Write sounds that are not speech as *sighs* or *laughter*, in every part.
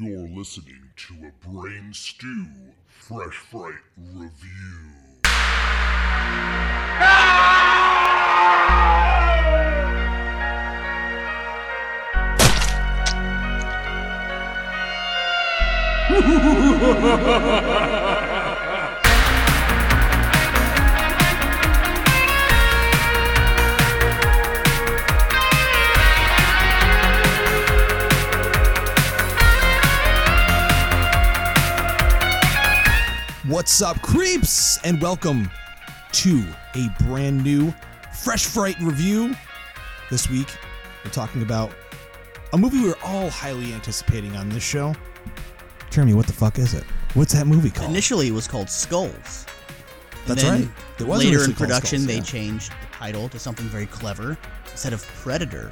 You're listening to a Brain Stew Fresh Fright Review. *laughs* What's up, creeps? And welcome to a brand new Fresh Fright review. This week, we're talking about a movie we're all highly anticipating on this show. Jeremy, what the fuck is it? What's that movie called? Initially, it was called Skulls. That's right. It was later in production, Skulls, they yeah. changed the title to something very clever. Instead of Predator,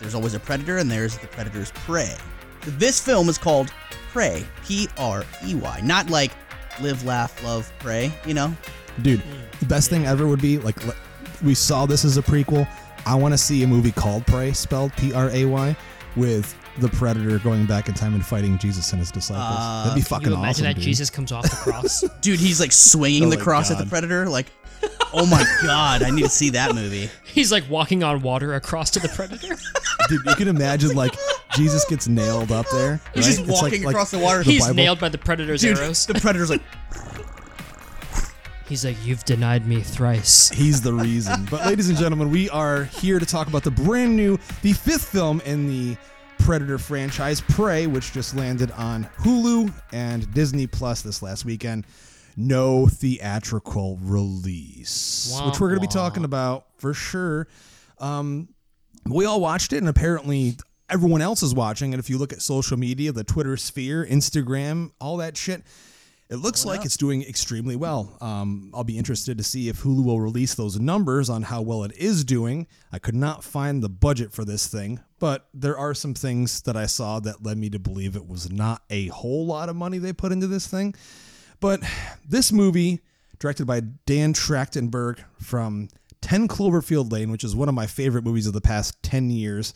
there's always a predator, and there's the predator's prey. This film is called Prey, P R E Y, not like Live, Laugh, Love, Pray. You know, Dude, the best thing ever would be like, we saw this as a prequel. I want to see a movie called Prey, spelled P R A Y, with the Predator going back in time and fighting Jesus and his disciples. Uh, That'd be can fucking you imagine awesome. that dude. Jesus comes off the cross? *laughs* dude, he's like swinging Oh the my cross at the predator. Like, oh my *laughs* god, I need to see that movie. He's like walking on water across to the predator. Dude, you can imagine like Jesus gets nailed up there. He's right? just It's like- walking like across the water. the He's Bible. nailed by the predator's Dude, arrows. the predator's like, He's like, "You've denied me thrice." He's the reason. But ladies and gentlemen, we are here to talk about the brand new, the fifth film in the Predator franchise, Prey, which just landed on Hulu and Disney Plus this last weekend. No theatrical release, Wah, which we're going to be talking about for sure. Um, we all watched it, and apparently everyone else is watching. And if you look at social media, the Twitter sphere, Instagram, all that shit, it looks like it's doing extremely well. Um, I'll be interested to see if Hulu will release those numbers on how well it is doing. I could not find the budget for this thing, but there are some things that I saw that led me to believe it was not a whole lot of money they put into this thing. But this movie, directed by Dan Trachtenberg from 10 Cloverfield Lane, which is one of my favorite movies of the past 10 years,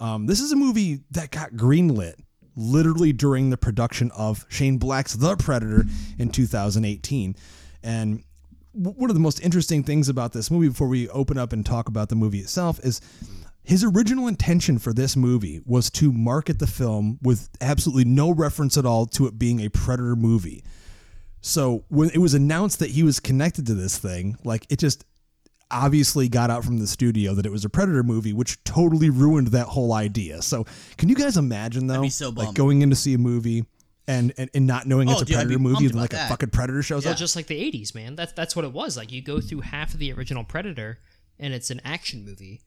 um, this is a movie that got greenlit literally during the production of Shane Black's The Predator in 2018. And one of the most interesting things about this movie, before we open up and talk about the movie itself, is his original intention for this movie was to market the film with absolutely no reference at all to it being a Predator movie. So when it was announced that he was connected to this thing, like it just obviously got out from the studio that it was a Predator movie, which totally ruined that whole idea. So can you guys imagine though, so like going in to see a movie and and, and not knowing it's Oh, a dude, Predator movie, and like about a fucking Predator shows Well, up? just like the '80s, man. That's that's what it was. Like you go through half of the original Predator, and it's an action movie,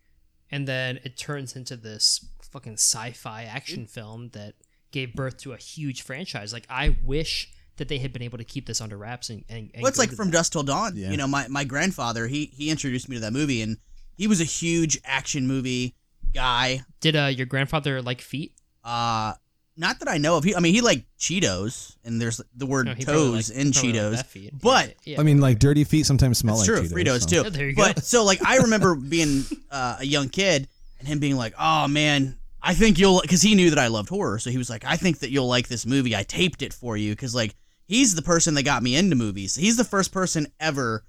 and then it turns into this fucking sci-fi action film that gave birth to a huge franchise. Like I wish that they had been able to keep this under wraps and. and, and Well, it's like from that. dusk till dawn. Yeah. You know, my, my grandfather he he introduced me to that movie, and he was a huge action movie guy. Did uh, your grandfather like feet? Uh not that I know of. He, I mean, he liked Cheetos, and there's the word No, toes liked- in Cheetos. feet. But Yeah. I mean, like dirty feet sometimes smell that's like true, Cheetos, Fritos so. too. Yeah, there you but go. so like I *laughs* remember being uh, a young kid and him being like, "Oh man, I think you'll," because he knew that I loved horror, so he was like, "I think that you'll like this movie. I taped it for you," because like he's the person that got me into movies. He's the first person ever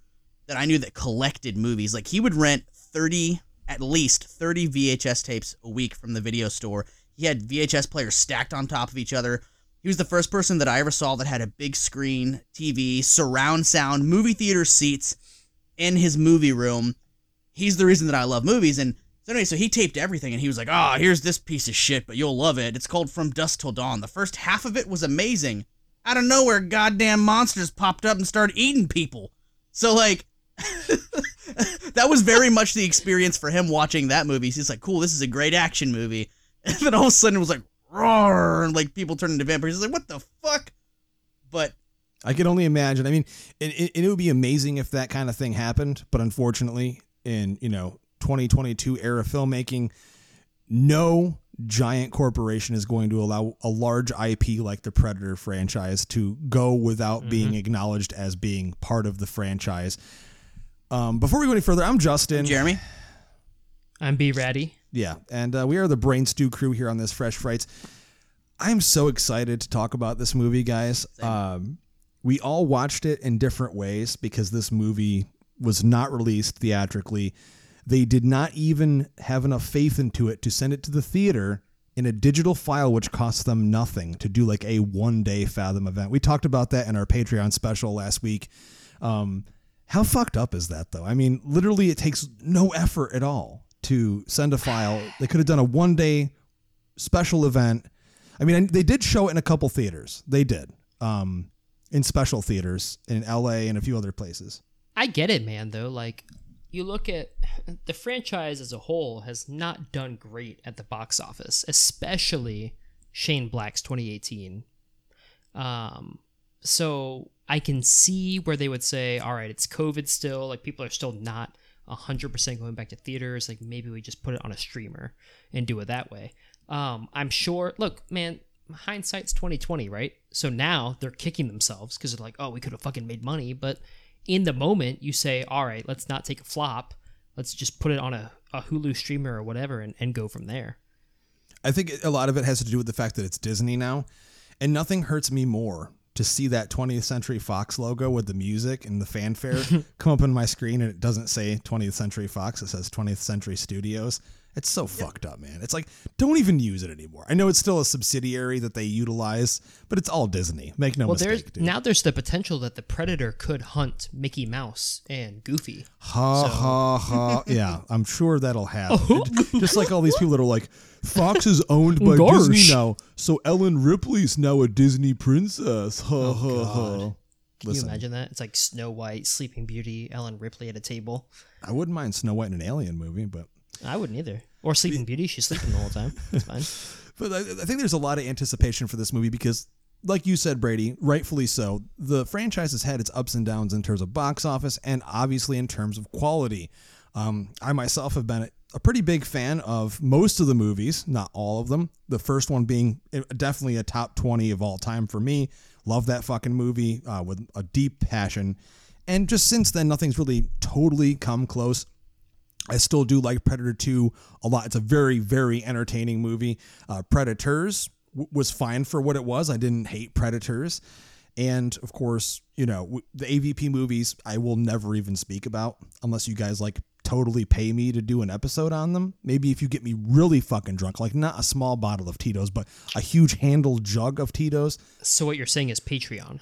that I knew that collected movies. Like he would rent thirty, at least thirty VHS tapes a week from the video store. He had VHS players stacked on top of each other. He was the first person that I ever saw that had a big screen TV, surround sound, movie theater seats in his movie room. He's the reason that I love movies. And so anyway, so he taped everything and he was like, oh, here's this piece of shit, but you'll love it. It's called From Dusk Till Dawn. The first half of it was amazing. Out of nowhere, goddamn monsters popped up and started eating people. So like *laughs* that was very much the experience for him watching that movie. He's like, cool, this is a great action movie. *laughs* And then all of a sudden it was like, roar, and like people turned into vampires. He's like, what the fuck? But I can only imagine. I mean, it, it, it would be amazing if that kind of thing happened, but unfortunately, in you know 2022 era filmmaking, no giant corporation is going to allow a large IP like the Predator franchise to go without being acknowledged as being part of the franchise. Um, before we go any further, I'm Justin. Jeremy, I'm Brady. Yeah, and uh, we are the Brain Stew crew here on this Fresh Frights. I'm so excited to talk about this movie, guys. Um, we all watched it in different ways because this movie was not released theatrically. They did not even have enough faith into it to send it to the theater in a digital file, which cost them nothing to do like a one day Fathom event. We talked about that in our Patreon special last week. Um, how fucked up is that, though? I mean, literally, it takes no effort at all to send a file. They could have done a one day special event. I mean, they did show it in a couple theaters. They did. Um, in special theaters in LA and a few other places. I get it, man, though. Like, you look at the franchise as a whole has not done great at the box office, especially Shane Black's 2018. Um, so I can see where they would say, all right, it's COVID still. Like, people are still not 100% going back to theaters. Like, maybe we just put it on a streamer and do it that way. Um, I'm sure, look, man, hindsight's 2020, right? So now they're kicking themselves because they're like, oh, we could have fucking made money. But in the moment, you say, all right, let's not take a flop. Let's just put it on a, a Hulu streamer or whatever and, and go from there. I think a lot of it has to do with the fact that it's Disney now. And nothing hurts me more to see that 20th Century Fox logo with the music and the fanfare *laughs* come up on my screen and it doesn't say 20th Century Fox, it says 20th Century Studios. It's so fucked up, man. It's like don't even use it anymore. I know it's still a subsidiary that they utilize, but it's all Disney. Make no well, mistake, there's dude. now there's the potential that the Predator could hunt Mickey Mouse and Goofy. Ha ha ha. *laughs* Yeah, I'm sure that'll happen. Oh, just like all these people that are like, Fox is *laughs* owned by Gosh. Disney now, so Ellen Ripley's now a Disney princess. Ha oh, ha ha. Can Listen, you imagine that? It's like Snow White, Sleeping Beauty, Ellen Ripley at a table. I wouldn't mind Snow White in an Alien movie, but I wouldn't either. Or Sleeping Beauty, she's sleeping the whole time. It's fine. *laughs* But I, I think there's a lot of anticipation for this movie because, like you said, Brady, rightfully so, the franchise has had its ups and downs in terms of box office and obviously in terms of quality. Um, I myself have been a pretty big fan of most of the movies, not all of them. The first one being eh, definitely a top 20 of all time for me. Love that fucking movie uh, with a deep passion. And just since then, nothing's really totally come close. I still do like Predator 2 a lot. It's a very, very entertaining movie. Uh, Predators w- was fine for what it was. I didn't hate Predators. And of course, you know, w- the AVP movies I will never even speak about unless you guys like totally pay me to do an episode on them. Maybe if you get me really fucking drunk, like not a small bottle of Tito's, but a huge handled jug of Tito's. So what you're saying is Patreon.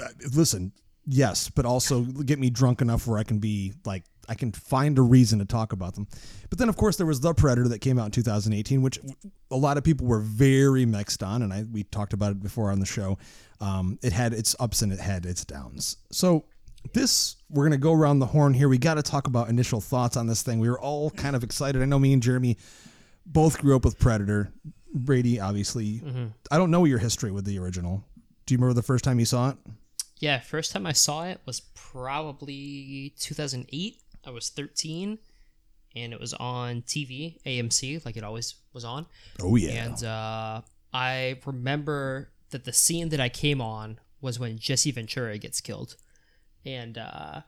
Uh, Listen, yes, but also get me drunk enough where I can be like I can find a reason to talk about them. But then of course there was The Predator that came out in 2018, which a lot of people were very mixed on, and I we talked about it before on the show. Um, it had its ups and it had its downs. So this we're gonna go around the horn here. We got to talk about initial thoughts on this thing. We were all kind of excited. I know me and Jeremy both grew up with Predator. Brady, obviously, I don't know your history with the original. Do you remember the first time you saw it? Yeah, first time I saw it was probably 2008. I was 13, and it was on TV, AMC, like it always was on. Oh yeah. And uh, I remember that the scene that I came on was when Jesse Ventura gets killed, and uh,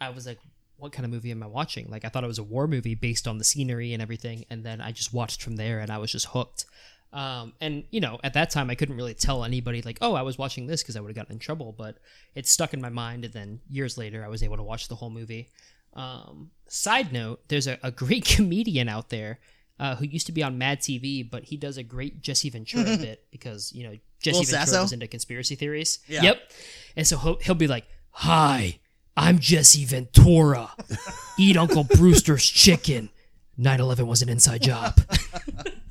I was like, "What kind of movie am I watching?" Like I thought it was a war movie based on the scenery and everything, and then I just watched from there, and I was just hooked. Um, and you know, at that time, I couldn't really tell anybody like, "Oh, I was watching this" because I would have gotten in trouble. But it stuck in my mind, and then years later, I was able to watch the whole movie. Um, side note: There's a, a great *laughs* comedian out there uh, who used to be on Mad TV, but he does a great Jesse Ventura bit because you know Jesse Ventura Sasso? was into conspiracy theories. Yeah. Yep. And so he'll, he'll be like, "Hi, I'm Jesse Ventura. *laughs* Eat Uncle Brewster's chicken. 9/11 was an inside job."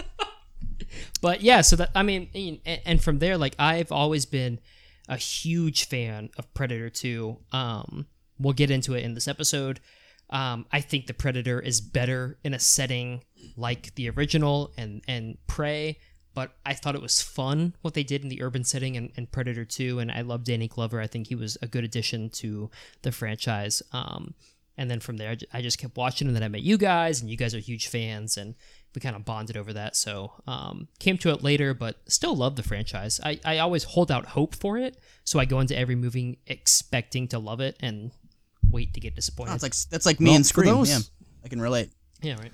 *laughs* but yeah, so that I mean, and, and from there, like I've always been a huge fan of Predator 2. Um, we'll get into it in this episode. Um, I think the Predator is better in a setting like the original and and Prey, but I thought it was fun what they did in the urban setting and, and Predator 2, and I love Danny Glover. I think he was a good addition to the franchise. Um, and then from there, I just kept watching, and then I met you guys, and you guys are huge fans, and we kind of bonded over that. So um, came to it later, but still love the franchise. I, I always hold out hope for it, so I go into every movie expecting to love it and wait to get disappointed. Oh, it's like that's like me Well, and Scream. those- Yeah, I can relate. yeah, right.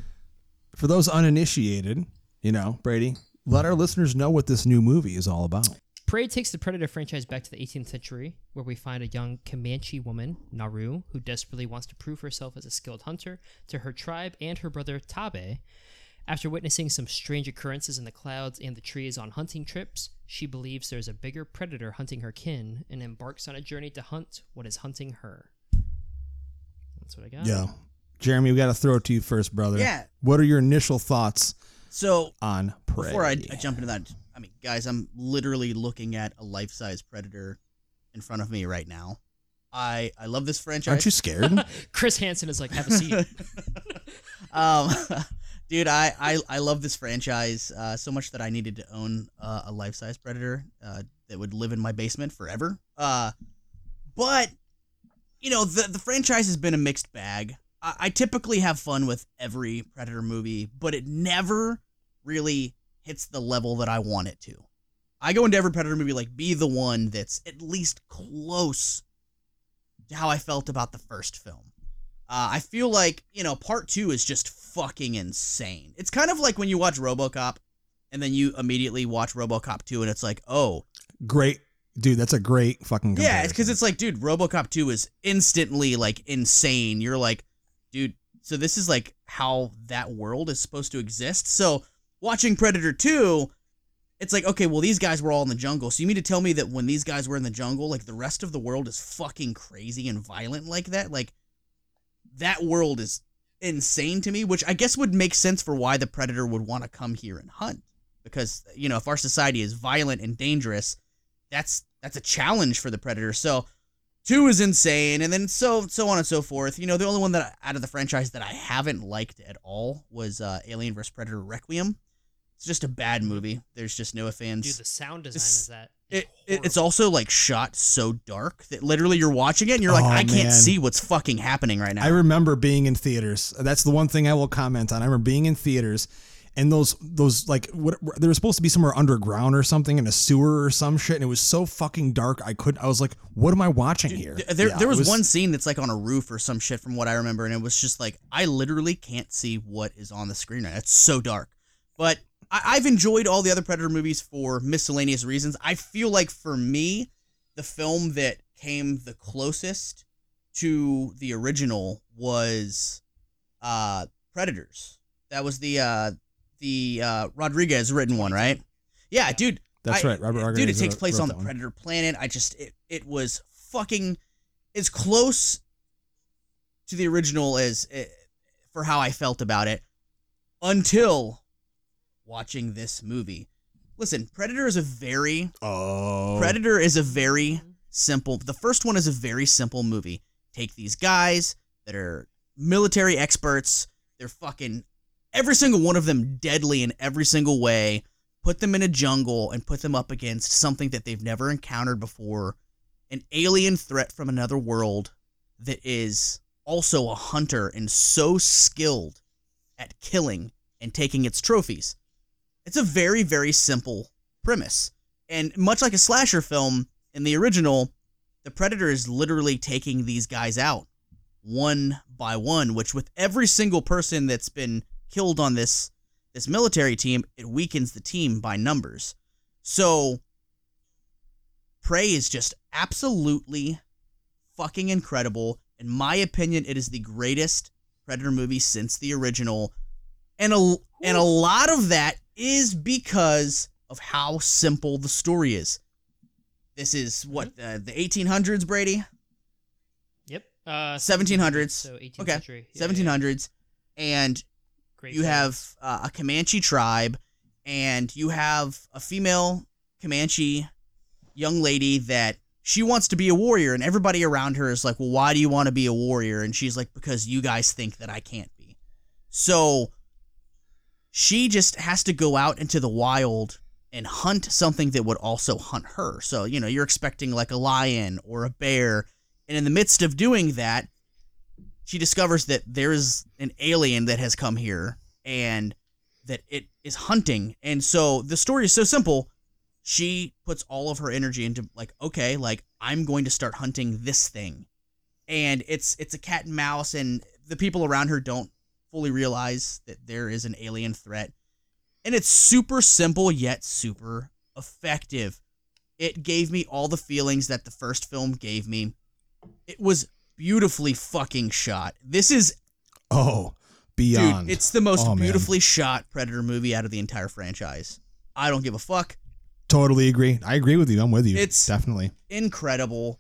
For those uninitiated, you know, Brady, let our listeners know what this new movie is all about. Prey takes the Predator franchise back to the 18th century, where we find a young Comanche woman, Naru, who desperately wants to prove herself as a skilled hunter to her tribe and her brother Tabe. After witnessing some strange occurrences in the clouds and the trees on hunting trips, she believes there's a bigger predator hunting her kin and embarks on a journey to hunt what is hunting her. That's what I got. Yeah. Jeremy, we got to throw it to you first, brother. Yeah. What are your initial thoughts So on Prey? before I, I jump into that, I mean, guys, I'm literally looking at a life-size predator in front of me right now. I I love this franchise. Aren't you scared? *laughs* Chris Hansen is like, have a seat. *laughs* um, *laughs* dude, I, I I love this franchise uh, so much that I needed to own uh, a life-size predator uh, that would live in my basement forever. Uh, but you know, the the franchise has been a mixed bag. I, I typically have fun with every Predator movie, but it never really hits the level that I want it to. I go into every Predator movie like be the one that's at least close to how I felt about the first film. Uh, I feel like you know part two is just fucking insane. It's kind of like when you watch RoboCop, and then you immediately watch RoboCop two, and it's like, oh great. Dude, that's a great fucking yeah, it's because it's like, dude, RoboCop two is instantly like insane. You're like, dude, so this is like how that world is supposed to exist. So watching Predator two, it's like, okay, well these guys were all in the jungle. So you mean to tell me that when these guys were in the jungle, like the rest of the world is fucking crazy and violent like that? Like that world is insane to me, which I guess would make sense for why the predator would want to come here and hunt. Because, you know, if our society is violent and dangerous, that's that's a challenge for the predator. So two is insane, and then so so on and so forth. You know, the only one that out of the franchise that I haven't liked at all was uh, Alien vs Predator Requiem. It's just a bad movie. There's just no fans. Dude, the sound design This- is that. is It, it, it's also like shot so dark that literally you're watching it and you're like, Oh, I can't man. see what's fucking happening right now. I remember being in theaters. That's the one thing I will comment on. I remember being in theaters and those those like what they were supposed to be somewhere underground or something in a sewer or some shit and it was so fucking dark I couldn't I was like what am I watching here? There, Yeah, there it was, one scene that's like on a roof or some shit from what I remember, and it was just like I literally can't see what is on the screen. right now. It's so dark. But I, I've enjoyed all the other Predator movies for miscellaneous reasons. I feel like for me, the film that came the closest to the original was uh, Predators. That was the uh, the uh, Rodriguez written one, right? Yeah, dude. That's I- right. Robert Rodriguez. Dude, it takes place on the that one. Predator planet. I just it, it was fucking as close to the original as eh, for how I felt about it until watching this movie. Listen, Predator is a very Oh. Predator is a very simple. The first one is a very simple movie. Take these guys that are military experts. They're fucking every single one of them deadly in every single way. Put them in a jungle and put them up against something that they've never encountered before, an alien threat from another world that is also a hunter and so skilled at killing and taking its trophies. It's a very, very simple premise. And much like a slasher film in the original, the Predator is literally taking these guys out one by one, which with every single person that's been killed on this this military team, it weakens the team by numbers. So Prey is just absolutely fucking incredible. In my opinion, it is the greatest Predator movie since the original. And a and a lot of that is because of how simple the story is. This is what uh, the 1800s, Brady. Yep. Uh, 1700s. So 18th Okay. century. Yeah, yeah, 1700s, and Great you have uh, a Comanche tribe, and you have a female Comanche young lady that she wants to be a warrior, and everybody around her is like, "Well, why do you want to be a warrior?" And she's like, "Because you guys think that I can't be." So she just has to go out into the wild and hunt something that would also hunt her. So, you know, you're expecting like a lion or a bear, and in the midst of doing that, she discovers that there is an alien that has come here and that it is hunting. And so the story is so simple. She puts all of her energy into like, okay, like I'm going to start hunting this thing. And it's it's a cat and mouse and the people around her don't fully realize that there is an alien threat. And it's super simple yet super effective. It gave me all the feelings that the first film gave me. It was beautifully fucking shot. This is Oh, beyond. Dude, it's the most Oh, man. beautifully shot Predator movie out of the entire franchise. I don't give a fuck. totally agree. I agree with you. I'm with you. It's- definitely. Incredible.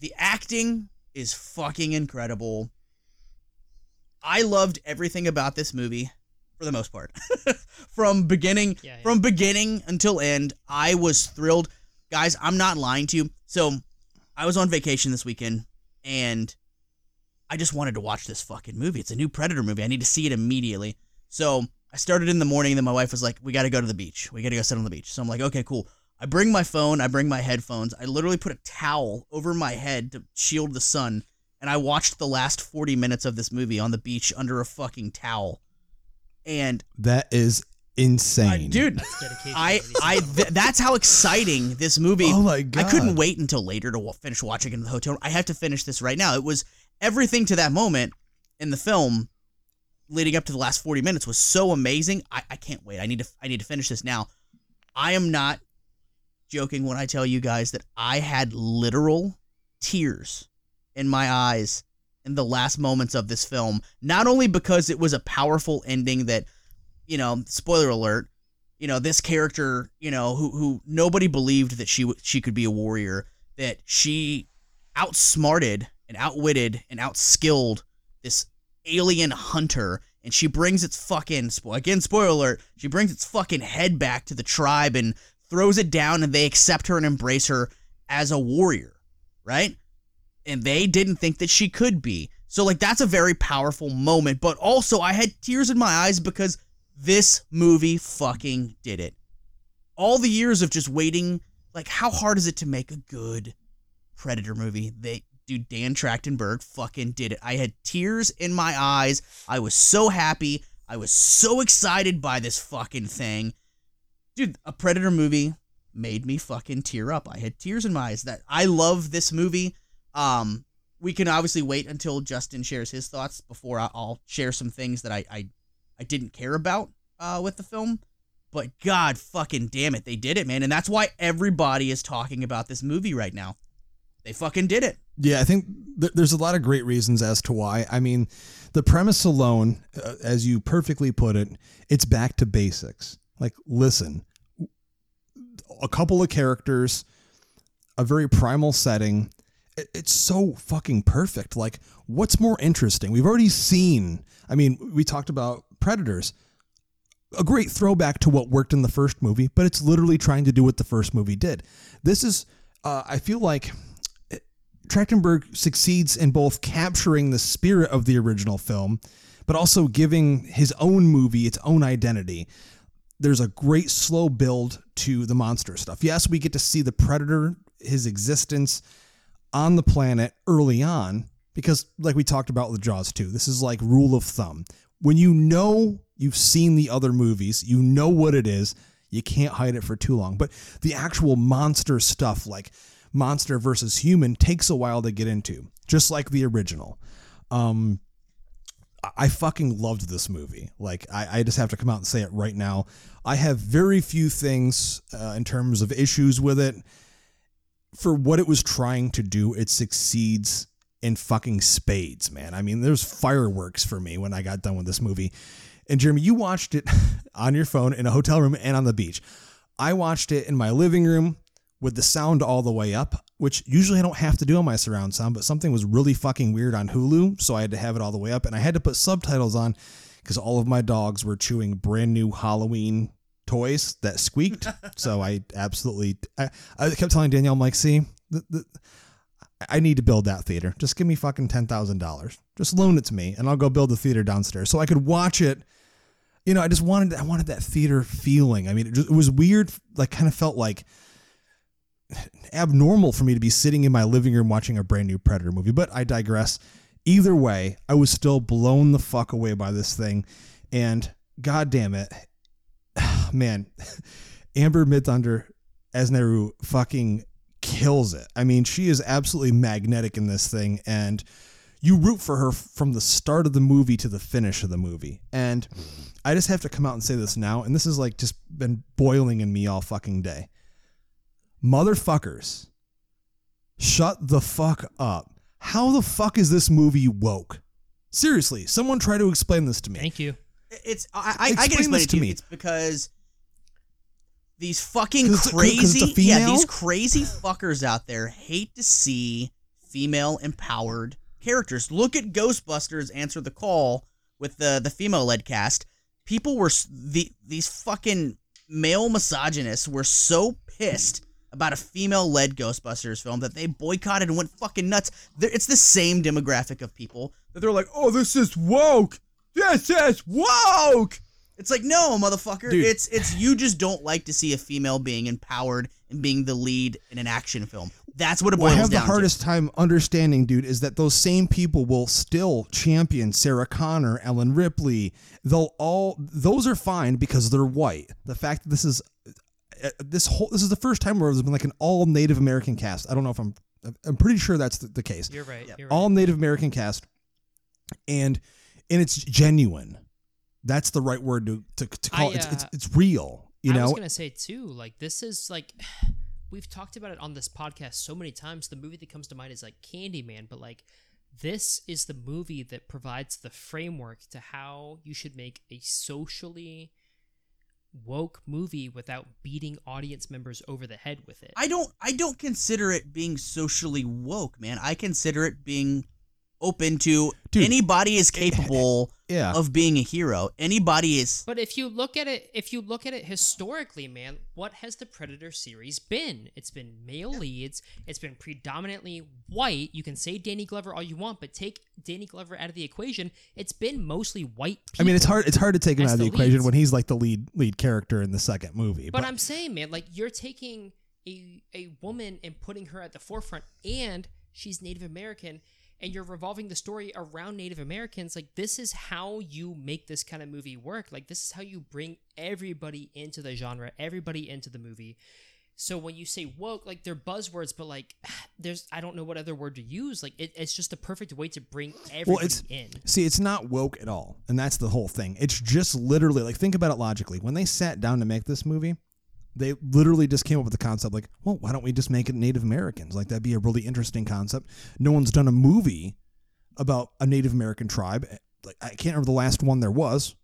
The acting is fucking incredible. I loved everything about this movie for the most part. *laughs* from beginning Yeah, yeah. from beginning until end, I was thrilled. Guys, I'm not lying to you. So, I was on vacation this weekend and I just wanted to watch this fucking movie. It's a new Predator movie. I need to see it immediately. So I started in the morning, and then my wife was like, We got to go to the beach. We got to go sit on the beach. So I'm like, Okay, cool. I bring my phone, I bring my headphones. I literally put a towel over my head to shield the sun, and I watched the last 40 minutes of this movie on the beach under a fucking towel. And That is insane, I- dude, That's. I, I th- that's how exciting this movie. Oh my god! I couldn't wait until later to wa- finish watching it in the hotel. I have to finish this right now. It was everything to that moment in the film, leading up to the last forty minutes, was so amazing. I, I can't wait. I need to, I need to finish this now. I am not joking when I tell you guys that I had literal tears in my eyes in the last moments of this film. Not only because it was a powerful ending that, you know, spoiler alert, you know, this character, you know, who who nobody believed that she she could be a warrior, that she outsmarted and outwitted and outskilled this alien hunter and she brings its fucking again spoiler alert she brings its fucking head back to the tribe and throws it down and they accept her and embrace her as a warrior right? And they didn't think that she could be. So like that's a very powerful moment but also i had tears in my eyes because this movie fucking did it. All the years of just waiting like how hard is it to make a good predator movie? They dude dan trachtenberg fucking did it. I had tears in my eyes. I was so happy. I was so excited by this fucking thing. Dude a predator movie made me fucking tear up. I had tears in my eyes that i love this movie. Um we can obviously wait until justin shares his thoughts before i'll share some things that i i, I didn't care about uh, with the film but god fucking damn it they did it man and that's why everybody is talking about this movie right now they fucking did it Yeah, I think th- there's a lot of great reasons as to why. I mean, the premise alone, uh, as you perfectly put it, it's back to basics. Like, listen, a couple of characters, a very primal setting. It- It's so fucking perfect. Like, what's more interesting? We've already seen, I mean, we talked about Predators. A great throwback to what worked in the first movie, but it's literally trying to do what the first movie did. This is, uh, I feel like Trachtenberg succeeds in both capturing the spirit of the original film, but also giving his own movie its own identity. There's a great slow build to the monster stuff. Yes, we get to see the predator, his existence on the planet early on, because, like we talked about with Jaws 2, this is like rule of thumb. When you know you've seen the other movies, you know what it is, you can't hide it for too long. But the actual monster stuff, like monster versus human, takes a while to get into, just like the original. Um, I- fucking loved this movie. Like, I, I just have to come out and say it right now. I have very few things uh, in terms of issues with it. For what it was trying to do, it succeeds in fucking spades, man. I mean, there's fireworks for me when I got done with this movie. And Jeremy, you watched it *laughs* on your phone in a hotel room and on the beach. I watched it in my living room with the sound all the way up, which usually I don't have to do on my surround sound, but something was really fucking weird on Hulu, so I had to have it all the way up and I had to put subtitles on because all of my dogs were chewing brand new Halloween toys that squeaked. *laughs* so I absolutely I, I kept telling Danielle, I'm like, see, the, the, I need to build that theater. Just give me fucking ten thousand dollars. Just loan it to me, and I'll go build the theater downstairs so I could watch it. You know, I just wanted I wanted that theater feeling. I mean, it, just, it was weird. Like, kind of felt like *sighs* abnormal for me to be sitting in my living room watching a brand new Predator movie. But I digress. Either way, I was still blown the fuck away by this thing, and god damn it, *sighs* man, *laughs* Amber Midthunder as Naru fucking kills it. I mean, she is absolutely magnetic in this thing, and you root for her from the start of the movie to the finish of the movie. And I just have to come out and say this now, and this has like just been boiling in me all fucking day. Motherfuckers, shut the fuck up. How the fuck is this movie woke? Seriously, someone try to explain this to me. Thank you. It's I, I, I can Explain explain this it to to you. me. It's because these fucking 'Cause 'cause crazy it's yeah these crazy fuckers out there hate to see female empowered characters. Look at Ghostbusters Answer the Call with the the female led cast. People were the these fucking male misogynists were so pissed about a female led Ghostbusters film that they boycotted and went fucking nuts. They're, it's the same demographic of people that they're like, "Oh, this is woke. This is woke." It's like, no, motherfucker. Dude. It's it's you just don't like to see a female being empowered and being the lead in an action film. That's what it What boils I have the down hardest time understanding, dude, is that those same people will still champion Sarah Connor, Ellen Ripley. They'll all those are fine because they're white. The fact that this is uh, this whole this is the first time where there's been like an all Native American cast. I don't know if I'm I'm pretty sure that's the, the case. You're right. You're right. All Native American cast, and and it's genuine. That's the right word to to, to call I, it. It's, it's uh, it's real. You I know, I was gonna say too, like this is like *sighs* we've talked about it on this podcast so many times. The movie that comes to mind is like Candyman, but like this is the movie that provides the framework to how you should make a socially woke movie without beating audience members over the head with it. I don't I don't consider it being socially woke, man. I consider it being open to Dude. anybody is *laughs* capable yeah. of being a hero. Anybody is But if you look at it, if you look at it historically, man, what has the Predator series been? It's been male leads. It's been predominantly white. You can say Danny Glover all you want, but take Danny Glover out of the equation. It's been mostly white. I mean, it's hard. It's hard to take him out of the the equation when he's like the lead lead character in the second movie. But I'm saying, man, like you're taking a a woman and putting her at the forefront, and she's Native American, and you're revolving the story around Native Americans. Like this is how you make this kind of movie work. Like this is how you bring everybody into the genre, everybody into the movie. So when you say woke, like they're buzzwords, but like *sighs* there's I don't know what other word to use. Like it, it's just the perfect way to bring everybody well, it's in. see, it's not woke at all, and that's the whole thing. It's just literally like think about it logically. When they sat down to make this movie, they literally just came up with the concept like, well, why don't we just make it Native Americans? Like that'd be a really interesting concept. No one's done a movie about a Native American tribe. Like I can't remember the last one there was,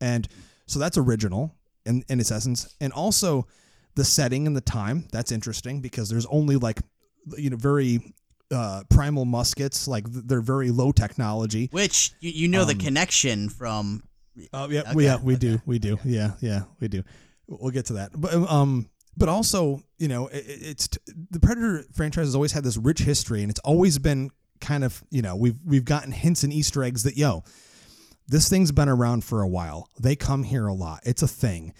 and so that's original in in its essence, and also the setting and the time. That's interesting because there's only like you know very uh, primal muskets, like they're very low technology. which you, you know the Um, connection from Oh yeah, Okay, we, yeah, we okay, do, we do, yeah, yeah, we do. We'll get to that, but um, but also, you know, it, it's the Predator franchise has always had this rich history, and it's always been kind of, you know, we've we've gotten hints and Easter eggs that yo, this thing's been around for a while. They come here a lot. It's a thing.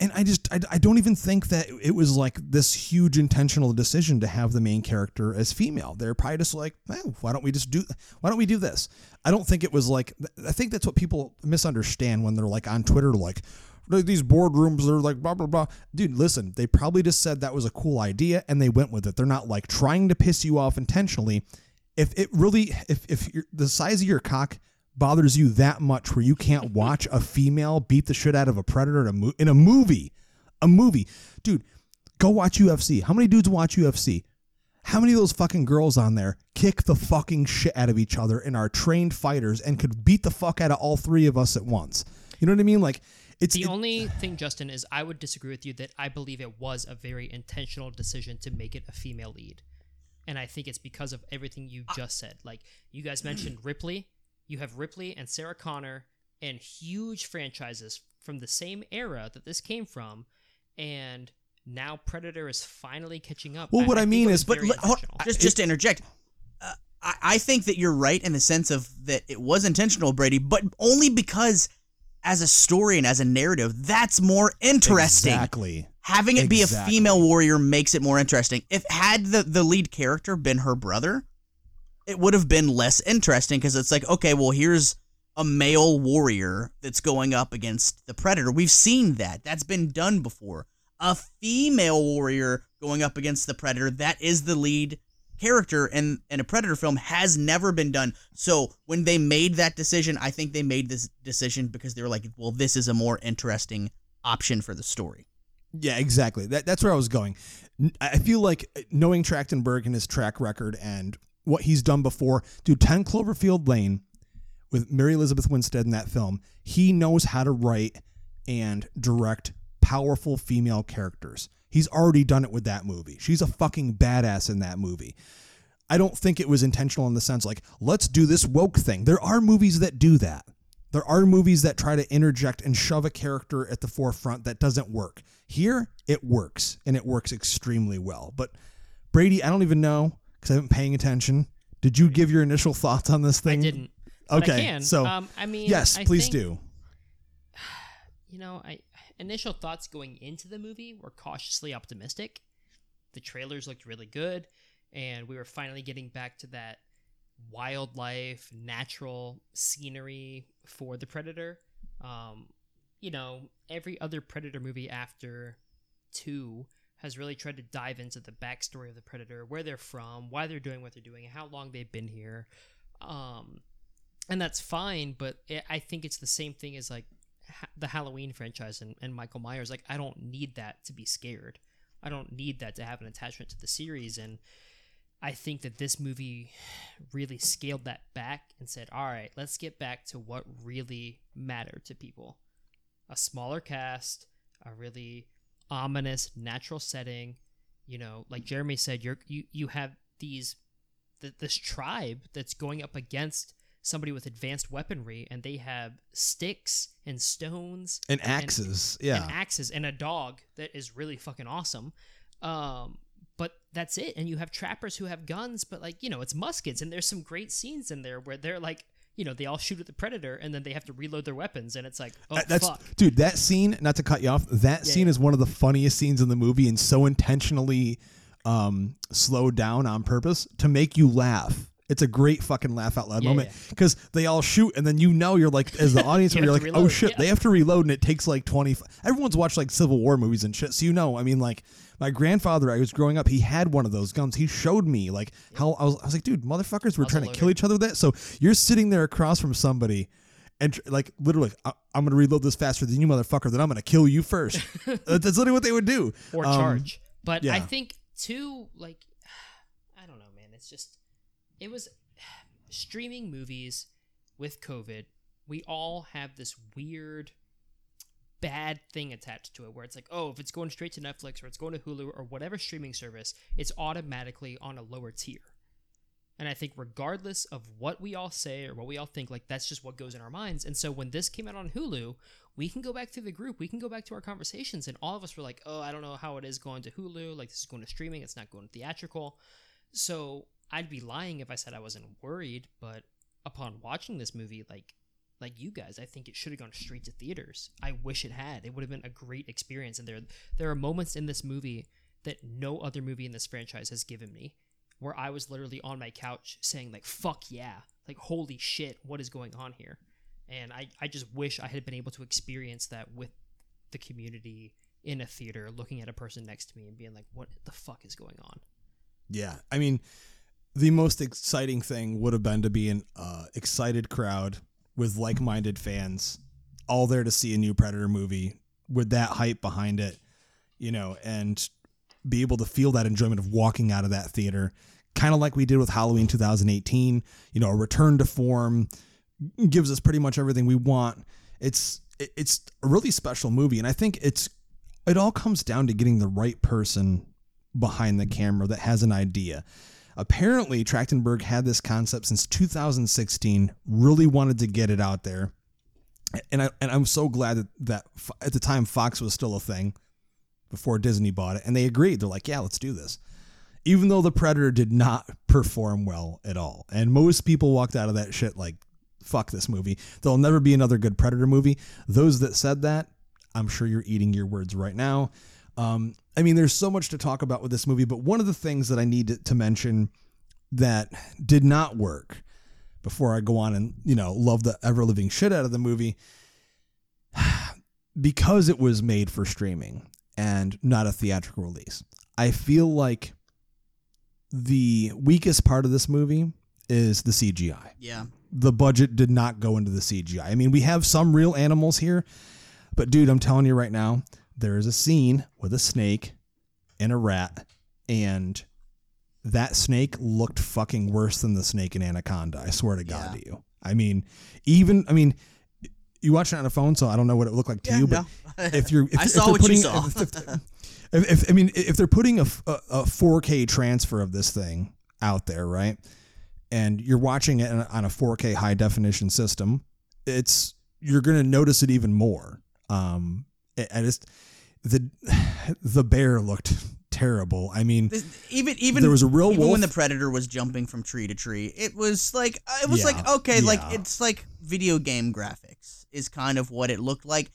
And I just I, I don't even think that it was like this huge intentional decision to have the main character as female. They're probably just like, why don't we just do why don't we do this? I don't think it was like I think that's what people misunderstand when they're like on Twitter "Like, these boardrooms they're like blah blah blah. Dude, listen, they probably just said that was a cool idea and they went with it. They're not like trying to piss you off intentionally. If it really if if the size of your cock bothers you that much where you can't *laughs* watch a female beat the shit out of a predator in a, mo- in a movie, a movie, dude, go watch UFC. How many dudes watch UFC? How many of those fucking girls on there kick the fucking shit out of each other and are trained fighters and could beat the fuck out of all three of us at once? You know what I mean? Like, it's The it- only thing, Justin, is I would disagree with you that I believe it was a very intentional decision to make it a female lead. And I think it's because of everything you just said. Like, you guys *clears throat* mentioned Ripley. You have Ripley and Sarah Connor and huge franchises from the same era that this came from. And now Predator is finally catching up. Well, what I think mean is- But very hold- just just to interject, uh, I, I think that you're right in the sense of that it was intentional, Brady, but only because as a story and as a narrative, that's more interesting. exactly. Having it be a female warrior makes it more interesting. If had the the lead character been her brother, it would have been less interesting because it's like, okay, well, here's a male warrior that's going up against the predator. We've seen that. That's been done before. A female warrior going up against the predator, that is the lead character in in a Predator film has never been done. So when they made that decision, I think they made this decision because they were like, well, this is a more interesting option for the story. Yeah, exactly. That, that's where I was going. i feel like uh, knowing Trachtenberg and his track record and what he's done before, dude, 10 Cloverfield Lane with Mary Elizabeth Winstead in that film, he knows how to write and direct powerful female characters. He's already done it with that movie. She's a fucking badass in that movie. I don't think it was intentional in the sense like, let's do this woke thing. There are movies that do that. There are movies that try to interject and shove a character at the forefront that doesn't work. Here, it works, and it works extremely well. But Brady, I don't even know because I haven't been paying attention. Did you give your initial thoughts on this thing? I didn't. but I Okay, can. so um, I mean, yes, I please think- do. *sighs* you know, I initial thoughts going into the movie were cautiously optimistic. The trailers looked really good, and we were finally getting back to that wildlife, natural scenery for the predator. Um, you know, every other predator movie after two has really tried to dive into the backstory of the predator, where they're from, why they're doing what they're doing, how long they've been here. Um, and that's fine, but it, I think it's the same thing as like ha- the Halloween franchise and, and Michael Myers. Like, I don't need that to be scared. I don't need that to have an attachment to the series. And I think that this movie really scaled that back and said, all right, let's get back to what really mattered to people a smaller cast, a really ominous natural setting. You know, like Jeremy said, you're, you, you have these, th- this tribe that's going up against somebody with advanced weaponry and they have sticks and stones And axes, yeah. and axes and a dog that is really fucking awesome. Um, but that's it. And you have trappers who have guns, but like you know, it's muskets, and there's some great scenes in there where they're like, you know, they all shoot at the predator, and then they have to reload their weapons, and it's like, oh Uh, that's fuck. dude. That scene, not to cut you off, that Yeah, scene yeah. is one of the funniest scenes in the movie, and so intentionally um, slowed down on purpose to make you laugh. It's a great fucking laugh out loud Yeah, moment because they all shoot, and then you know you're like, as the *laughs* audience, You you're have like, to oh reload, shit, yeah. they have to reload, and it takes like twenty. Everyone's watched like Civil War movies and shit, so you know. I mean, like my grandfather, I was growing up, he had one of those guns. He showed me like how I was. I was like, dude, motherfuckers were trying to kill each other with that. So you're sitting there across from somebody and tr- like literally, I- I'm gonna reload this faster than you, motherfucker. Then I'm gonna kill you first. *laughs* That's literally what they would do. or Um, charge. But I yeah. think too, like, *sighs* I don't know, man. It's just, it was streaming movies with COVID. We all have this weird, bad thing attached to it, where it's like, oh, if it's going straight to Netflix or it's going to Hulu or whatever streaming service, it's automatically on a lower tier. And I think regardless of what we all say or what we all think, like that's just what goes in our minds. And so when this came out on Hulu, we can go back to the group, we can go back to our conversations, and all of us were like, "Oh, I don't know how it is going to Hulu. Like this is going to streaming. It's not going to theatrical." So I'd be lying if I said I wasn't worried. But upon watching this movie, like like you guys, I think it should have gone straight to theaters. I wish it had. It would have been a great experience. And there there are moments in this movie that no other movie in this franchise has given me where I was literally on my couch saying like fuck yeah like holy shit what is going on here and I, I just wish I had been able to experience that with the community in a theater looking at a person next to me and being like what the fuck is going on Yeah, I mean, the most exciting thing would have been to be an uh, excited crowd with like-minded fans, all there to see a new Predator movie with that hype behind it, you know, and be able to feel that enjoyment of walking out of that theater, kind of like we did with Halloween 2018. You know, a return to form gives us pretty much everything we want. It's it's a really special movie, and I think it's it all comes down to getting the right person behind the camera that has an idea. Apparently, Trachtenberg had this concept since 2016, really wanted to get it out there. And, I, and I'm so glad that, that at the time Fox was still a thing before Disney bought it. And they agreed. They're like, yeah, let's do this. Even though The Predator did not perform well at all. And most people walked out of that shit like, fuck this movie. There'll never be another good Predator movie. Those that said that, I'm sure you're eating your words right now. Um, I mean, there's so much to talk about with this movie, but one of the things that I need to, to mention that did not work before I go on and, you know, love the ever living shit out of the movie *sighs* because it was made for streaming and not a theatrical release. I feel like the weakest part of this movie is the CGI. Yeah. The budget did not go into the CGI. I mean, we have some real animals here, but dude, I'm telling you right now, there is a scene with a snake and a rat, and that snake looked fucking worse than the snake in Anaconda. I swear to God Yeah. to you. I mean, even I mean, you watch it on a phone, so I don't know what it looked like to Yeah, you, but no. *laughs* if you're, *laughs* if, I if saw they're what you saw. *laughs* If, if, if, I mean, if they're putting a a 4K transfer of this thing out there, right, and you're watching it on a- 4K high definition system, it's you're gonna notice it even more. Um, I just the the bear looked terrible. I mean, even even There was a real even wolf. when the predator was jumping from tree to tree. It was like uh, it was like Yeah, okay, like it's like video game graphics is kind of what it looked like.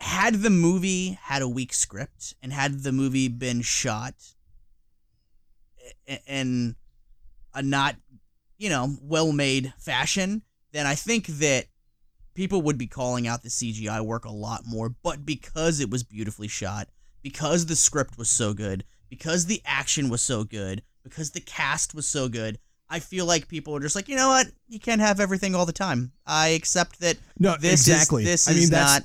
Had the movie had a weak script and had the movie been shot in a not you know well made fashion, then I think that people would be calling out the CGI work a lot more. But because it was beautifully shot, because the script was so good, because the action was so good, because the cast was so good, I feel like people are just like, you know what, you can't have everything all the time. I accept that no, this exactly. is this I mean, is not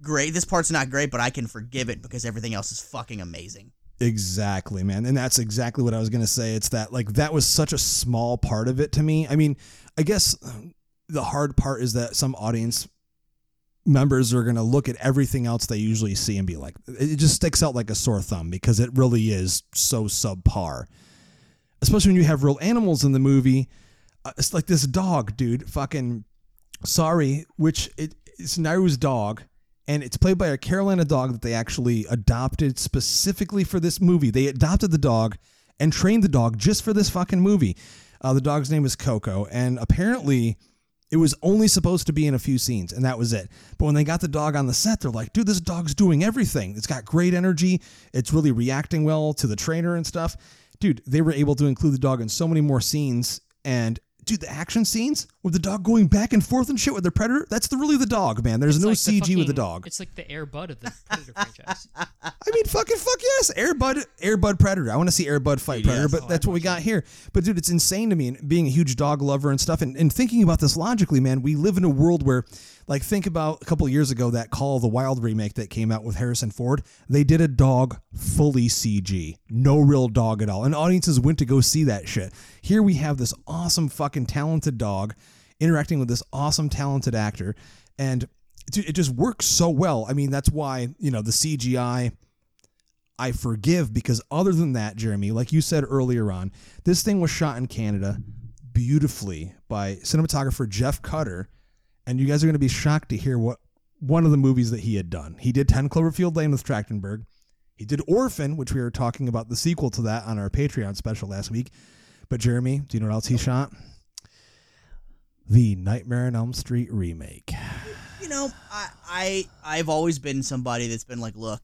great. This part's not great, but I can forgive it because everything else is fucking amazing. Exactly, man. And that's exactly what I was going to say. It's that like that was such a small part of it to me. I mean, I guess the hard part is that some audience members are going to look at everything else they usually see and be like it just sticks out like a sore thumb because it really is so subpar. Especially when you have real animals in the movie. Uh, it's like this dog, dude, fucking sorry, which it, it's Naru's dog and it's played by a Carolina dog that they actually adopted specifically for this movie. They adopted the dog and trained the dog just for this fucking movie. Uh, the dog's name is Coco, and apparently it was only supposed to be in a few scenes, and that was it. But when they got the dog on the set, they're like, dude, this dog's doing everything. It's got great energy. It's really reacting well to the trainer and stuff. Dude, they were able to include the dog in so many more scenes. And dude, the action scenes with the dog going back and forth and shit with the predator, that's the, really the dog, man. There's It's no like the CG with the dog. It's like the Air Bud of the Predator *laughs* franchise. I mean, fucking fuck yes, Airbud, Airbud Predator. I want to see Airbud fight Dude, Predator, but oh, that's what we got here. But dude, it's insane to me. And being a huge dog lover and stuff, and, and thinking about this logically, man, we live in a world where, like, think about a couple of years ago that Call of the Wild remake that came out with Harrison Ford. They did a dog fully CG, no real dog at all, and audiences went to go see that shit. Here we have this awesome fucking talented dog interacting with this awesome talented actor, and dude, it just works so well. I mean, that's why you know the CGI. I forgive because other than that, Jeremy, like you said earlier on, this thing was shot in Canada beautifully by cinematographer Jeff Cutter, and you guys are going to be shocked to hear what one of the movies that he had done. He did 10 Cloverfield Lane with Trachtenberg. He did Orphan, which we were talking about the sequel to that on our Patreon special last week. But Jeremy, do you know what else he shot? The Nightmare on Elm Street remake. You know, I, I I've always been somebody that's been like, look,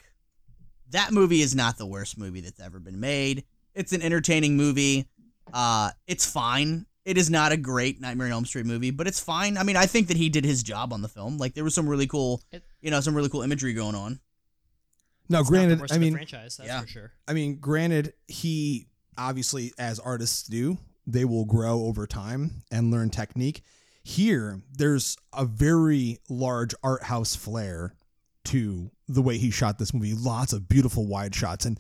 that movie is not the worst movie that's ever been made. It's an entertaining movie. Uh, it's fine. It is not a great Nightmare on Elm Street movie, but it's fine. I mean, I think that he did his job on the film. Like, there was some really cool, you know, some really cool imagery going on. Now, It's not the granted, worst I mean, franchise, that's Yeah. for sure. I mean, granted, he obviously, as artists do, they will grow over time and learn technique. Here, there's a very large art house flair to the way he shot this movie. Lots of beautiful wide shots. And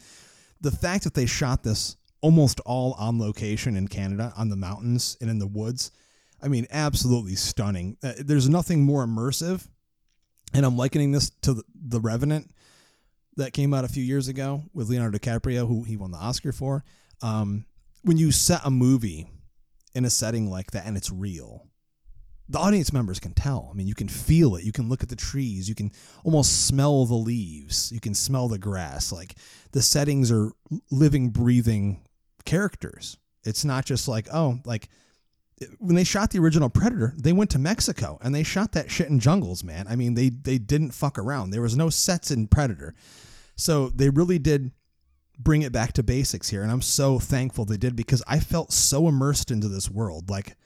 the fact that they shot this almost all on location in Canada, on the mountains and in the woods, I mean, absolutely stunning. Uh, there's nothing more immersive. And I'm likening this to the, the Revenant that came out a few years ago with Leonardo DiCaprio, who he won the Oscar for. Um, when you set a movie in a setting like that and it's real, the audience members can tell. I mean, you can feel it. You can look at the trees. You can almost smell the leaves. You can smell the grass. Like the settings are living, breathing characters. It's not just like, oh, like when they shot the original Predator, they went to Mexico and they shot that shit in jungles, man. I mean, they they didn't fuck around. There was no sets in Predator. So they really did bring it back to basics here and I'm so thankful they did because I felt so immersed into this world. Like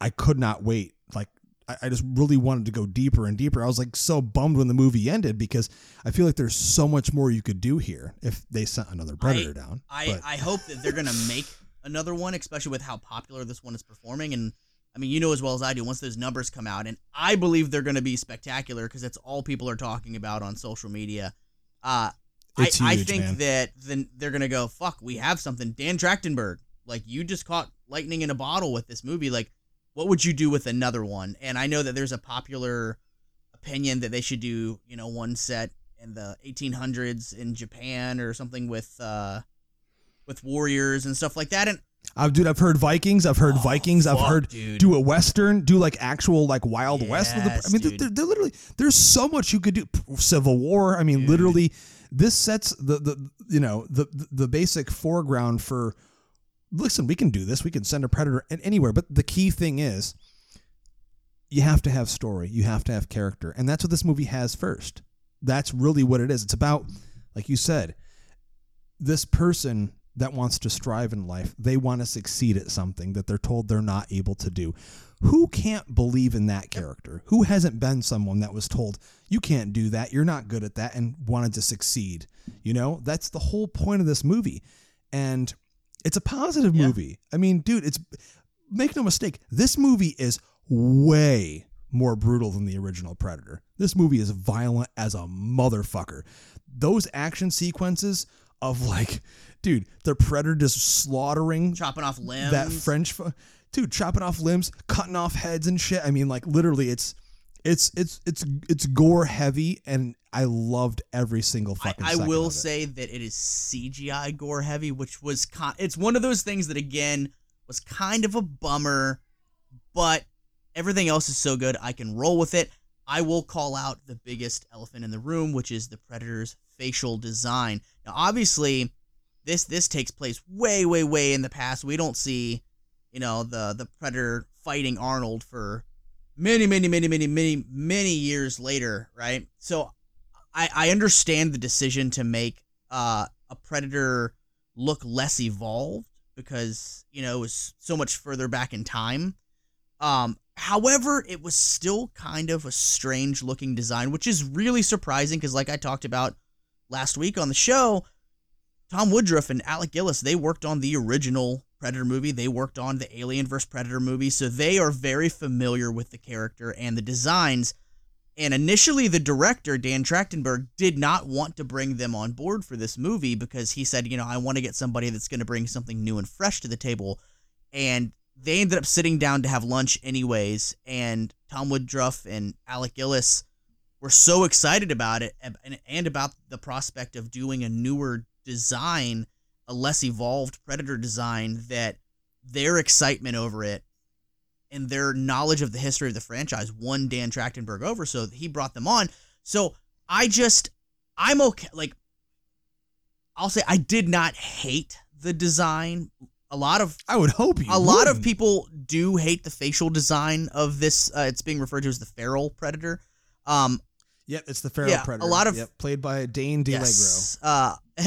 I could not wait. Like I, I just really wanted to go deeper and deeper. I was like so bummed when the movie ended because I feel like there's so much more you could do here if they sent another predator I, down. I, But- I hope that they're gonna make another one, especially with how popular this one is performing. And I mean, you know as well as I do, once those numbers come out, and I believe they're gonna be spectacular because that's all people are talking about on social media. Uh, It's I, I think man. that then they're gonna go, fuck, we have something. Dan Trachtenberg, like you just caught lightning in a bottle with this movie. Like, what would you do with another one? And I know that there's a popular opinion that they should do, you know, one set in the 1800s in Japan or something with uh with warriors and stuff like that. And Uh, dude, I've heard Vikings. I've heard Vikings. I've Oh, heard dude. do a western, do like actual like Wild West. With the, I mean, they're, they're literally there's so much you could do. Civil War. I mean, Dude. literally, this sets the the you know the the basic foreground for. Listen, we can do this. We can send a predator an- anywhere. But the key thing is, you have to have story. You have to have character, and that's what this movie has first. That's really what it is. It's about, like you said, this person that wants to strive in life, they want to succeed at something that they're told they're not able to do. Who can't believe in that character? Who hasn't been someone that was told, you can't do that, you're not good at that, and wanted to succeed? You know, that's the whole point of this movie. And it's a positive Yeah. movie. I mean, dude, it's make no mistake, this movie is way more brutal than the original Predator. This movie is violent as a motherfucker. Those action sequences of like, dude, the Predator just slaughtering chopping off limbs. that French, fu- dude, chopping off limbs, cutting off heads and shit. I mean, like literally, it's it's it's it's it's gore heavy, and I loved every single I, fucking. I second will of it. say that it is CGI gore heavy, which was con- it's one of those things that again was kind of a bummer, but everything else is so good I can roll with it. I will call out the biggest elephant in the room, which is the predator's facial design. Now, obviously, this this takes place way, way, way in the past. We don't see, you know, the the predator fighting Arnold for many, many, many, many, many, many years later, right? So I, I understand the decision to make uh, a predator look less evolved because you know it was so much further back in time. Um, however, it was still kind of a strange looking design, which is really surprising because, like I talked about last week on the show, Tom Woodruff and Alec Gillis they worked on the original Predator movie. They worked on the Alien vs Predator movie, so they are very familiar with the character and the designs. And initially, the director, Dan Trachtenberg, did not want to bring them on board for this movie because he said, you know, I want to get somebody that's going to bring something new and fresh to the table. And they ended up sitting down to have lunch anyways. And Tom Woodruff and Alec Gillis were so excited about it and, and about the prospect of doing a newer design, a less evolved Predator design, that their excitement over it and their knowledge of the history of the franchise won Dan Trachtenberg over, so he brought them on. So I just, I'm okay. Like, I'll say I did not hate the design. A lot of I would hope you. a lot of people do hate the facial design of this. Uh, it's being referred to as the feral predator. Um, Yep, it's the feral Yeah, a lot of- yep, played by Dane DiLiegro. yes. Uh, *laughs*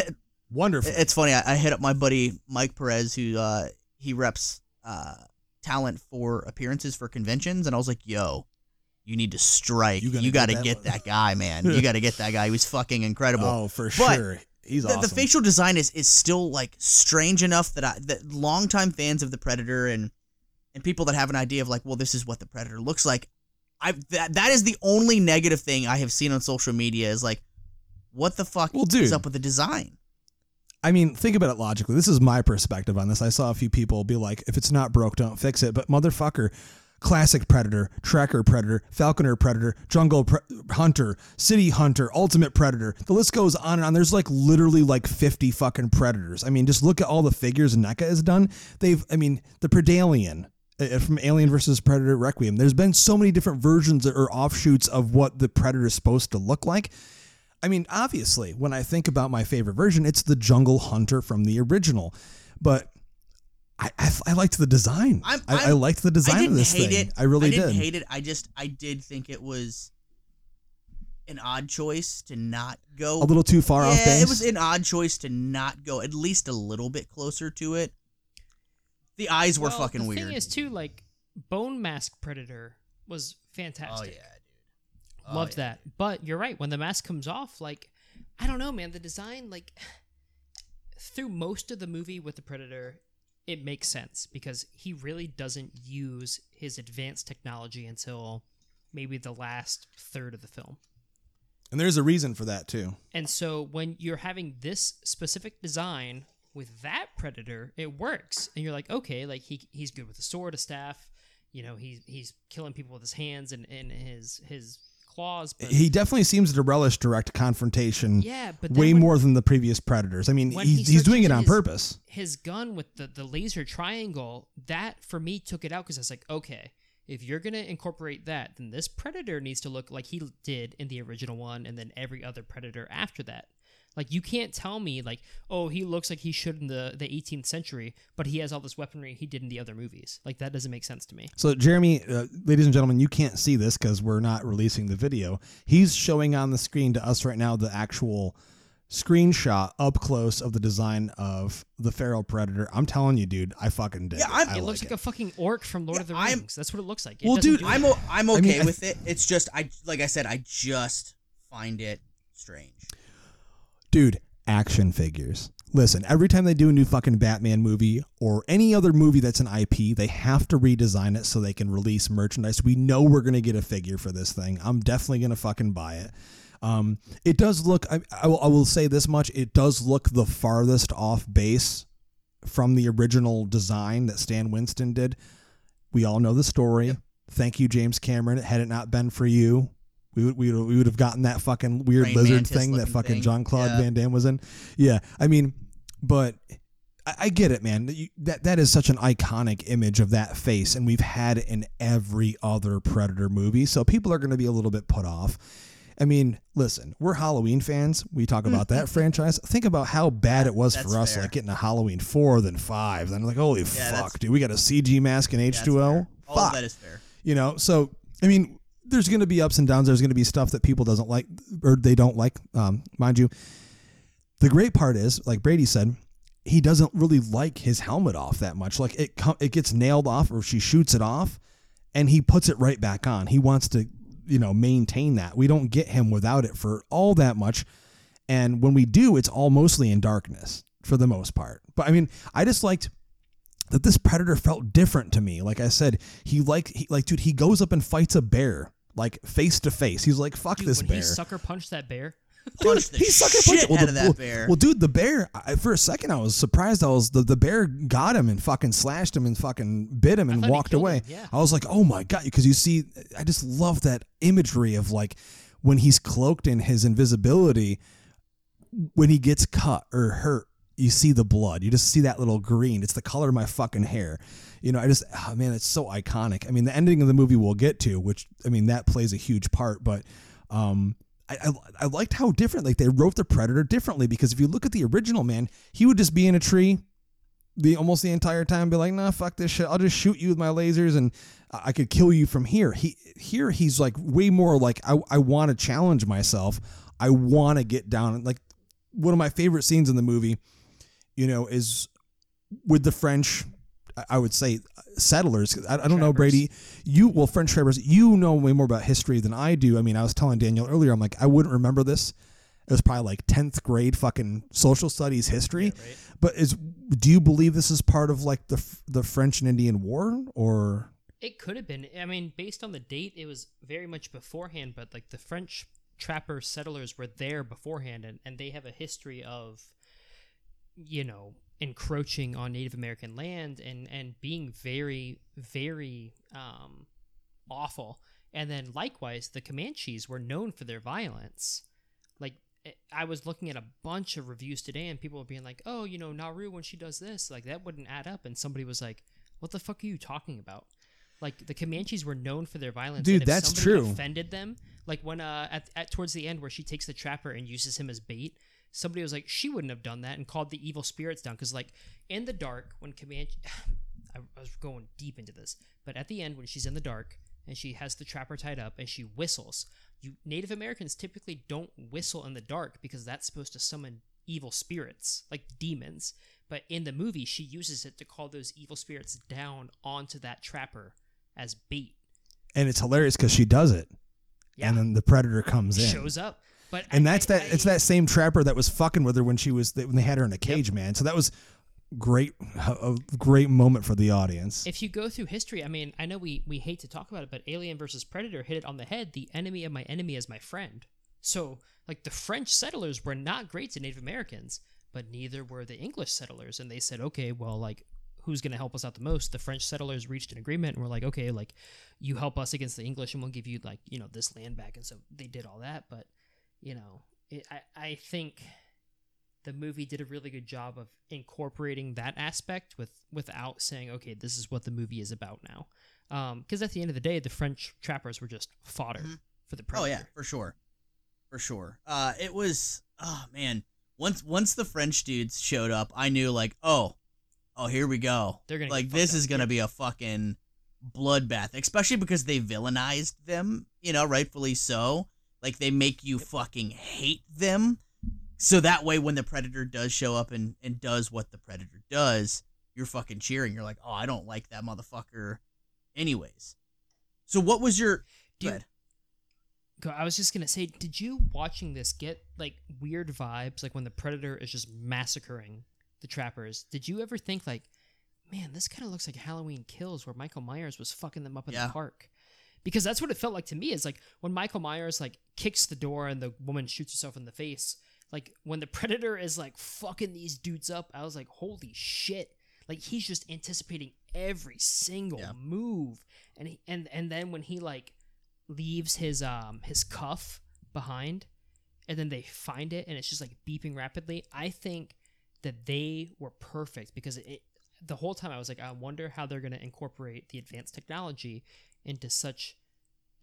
Wonderful. It's funny. I, I hit up my buddy Mike Perez, who uh, he reps uh, talent for appearances for conventions, and I was like, "Yo, you need to strike. You You, gotta get that that guy, man. You got to get that guy. He was fucking incredible." oh, for But sure. He's the, awesome. the facial design is, is still like strange enough that I that longtime fans of the Predator and and people that have an idea of like, well, this is what the Predator looks like. I that that is the only negative thing I have seen on social media is like, what the fuck Well, dude. is up with the design? I mean, think about it logically. This is my perspective on this. I saw a few people be like, if it's not broke, don't fix it. But motherfucker, classic Predator, Tracker Predator, Falconer Predator, Jungle pre- Hunter, City Hunter, Ultimate Predator. The list goes on and on. There's like literally like 50 fucking Predators. I mean, just look at all the figures NECA has done. They've, I mean, the Predalien. uh, From Alien versus Predator Requiem, there's been so many different versions or offshoots of what the Predator is supposed to look like. I mean, obviously, when I think about my favorite version, it's the Jungle Hunter from the original. But I, I, I liked the design. I'm- I, I I'm- liked the I design didn't of this hate thing. it. I really I didn't did. hate it. I just I did think it was an odd choice to not go A little too far yeah, off base. it was an odd choice to not go at least a little bit closer to it. The eyes were Well, fucking the weird. thing is too like bone mask predator was fantastic. Oh fantastic. yeah, dude. Oh, Loved yeah. that. But you're right. When the mask comes off, like, I don't know, man. The design, like, *sighs* through most of the movie with the Predator, it makes sense because he really doesn't use his advanced technology until maybe the last third of the film. And there's a reason for that too. And so when you're having this specific design with that predator, it works. And you're like, okay, like he he's good with a sword, a staff. You know, he's he's killing people with his hands and, and his his claws. But He definitely seems to relish direct confrontation yeah, but way when more than the previous predators. I mean, when he's, he he's doing it on his- purpose. his gun with the the laser triangle, that for me took it out because I was like, okay, if you're gonna incorporate that, then this predator needs to look like he did in the original one, and then every other predator after that. Like you can't tell me like, oh, he looks like he should in the the 18th century, but he has all this weaponry he did in the other movies. Like that doesn't make sense to me. So, Jeremy, uh, ladies and gentlemen, you can't see this because we're not releasing the video. He's showing on the screen to us right now the actual screenshot up close of the design of the feral predator. I'm telling you, dude, I fucking did. Yeah, I'm- It looks like like a fucking orc from Lord Yeah, of the I'm- Rings. That's what it looks like. It Well, dude, I'm it. o- I'm okay mean, I- with it. It's just I like I said, I just find it strange. Dude, action figures. Listen, every time they do a new fucking Batman movie or any other movie that's an IP, they have to redesign it so they can release merchandise. We know we're gonna get a figure for this thing. I'm definitely gonna fucking buy it. Um, it does look. I, I, will, I will say this much: it does look the farthest off base from the original design that Stan Winston did. We all know the story. Thank you, James Cameron. Had it not been for you, we would we would, we would have gotten that fucking weird Praying lizard mantis thing that fucking. Jean-Claude Yeah. Van Damme was in. Yeah, I mean, but I, I get it, man. You, that that is such an iconic image of that face, and we've had it in every other Predator movie, so people are going to be a little bit put off. I mean, listen, we're Halloween fans. We talk hmm. about that franchise. Think about how bad it was That's for us, fair. like getting a Halloween four than five. Then like, holy that's- fuck, dude, we got a CG mask and That's H two O. Fuck that is fair. you know so i mean there's going to be ups and downs. There's going to be stuff that people doesn't like or they don't like um, mind you. The great part is like brady said he doesn't really like his helmet off that much. Like it com- it gets nailed off or she shoots it off and he puts it right back on. He wants to you know maintain that. We don't get him without it for all that much. And when we do it's all mostly in darkness for the most part. But i mean i just liked that this predator felt different to me. Like I said, he like he like dude, he goes up and fights a bear like face to face. He's like, "Fuck Dude, this when bear." he sucker punched that bear. *laughs* Punch the He sucker punched. Well, out the- of that well- bear. Well, dude, the bear. I, for a second, I was surprised. I was the, the bear got him and fucking slashed him and fucking bit him and walked away. him, yeah. I was like, oh my god, because you see, I just love that imagery of like when he's cloaked in his invisibility, when he gets cut or hurt. You see the blood. You just see that little green. It's the color of my fucking hair. You know, I just, oh man, it's so iconic. I mean, the ending of the movie we'll get to, which, I mean, that plays a huge part, but, um, I, I, I liked how different like they wrote the predator differently because if you look at the original man he would just be in a tree the almost the entire time be like nah fuck this shit i'll just shoot you with my lasers and i could kill you from here he here he's like way more like i, I want to challenge myself i want to get down like one of my favorite scenes in the movie you know is with the french I- would say settlers. I, I don't know brady you well french trappers you know way more about history than i do. I mean i was telling daniel earlier i'm like i wouldn't remember this. It was probably like 10th grade fucking social studies history. Right. but is do you believe this is part of like the the french and indian war or? It could have been. I mean, based on the date, it was very much beforehand, but like the French trapper settlers were there beforehand and, and they have a history of, you know, encroaching on Native American land and, and being very, very um, awful. And then likewise, the Comanches were known for their violence. Like, I was looking at a bunch of reviews today and people were being like, oh, you know, Naru, when she does this, like that wouldn't add up. And somebody was like, what the fuck are you talking about? Like the Comanches were known for their violence. Dude, and if that's somebody true. Offended them, like when uh at, at towards the end where she takes the trapper and uses him as bait. Somebody was like, she wouldn't have done that and called the evil spirits down because like in the dark when Comanche, *sighs* I, was going deep into this, but at the end when she's in the dark and she has the trapper tied up and she whistles, you Native Americans typically don't whistle in the dark because that's supposed to summon evil spirits like demons. But in the movie, she uses it to call those evil spirits down onto that trapper as bait. and it's hilarious because she does it, Yeah. and then the predator comes in. shows up. But and I- that's that. I- it's that same trapper that was fucking with her when she was when they had her in a cage, man. So that was great, a great moment for the audience. If you go through history, I mean, I know we we hate to talk about it, but Alien versus Predator hit it on the head. The enemy of my enemy is my friend. So, like the French settlers were not great to Native Americans, but neither were the English settlers. And they said, okay, well, like who's going to help us out the most? The French settlers reached an agreement and were like, okay, like you help us against the English, and we'll give you like you know this land back. And so they did all that. But you know, it, I I think the movie did a really good job of incorporating that aspect with without saying okay this is what the movie is about now because at the end of the day the french trappers were just fodder for the predator. Oh yeah, for sure, for sure. Uh, it was oh man. Once once the French dudes showed up, I knew like oh, oh here we go. They're gonna like this fucked is gonna be a fucking bloodbath, especially because they villainized them. You know, rightfully so. Like they make you fucking hate them, so that way when the predator does show up and and does what the predator does, you're fucking cheering. You're like, oh, I don't like that motherfucker. Anyways, so what was your? Do Go you- ahead. Go- i was just gonna say did you watching this get like weird vibes like when the predator is just massacring the trappers did you ever think like man this kind of looks like halloween kills where michael myers was fucking them up in Yeah. the park because that's what it felt like to me is like when michael myers like kicks the door and the woman shoots herself in the face like when the *laughs* predator is like fucking these dudes up i was like holy shit like he's just anticipating every single Yeah. move and he, and and then when he like leaves his um his cuff behind and then they find it and it's just like beeping rapidly i think that they were perfect because it the whole time i was like i wonder how they're going to incorporate the advanced technology into such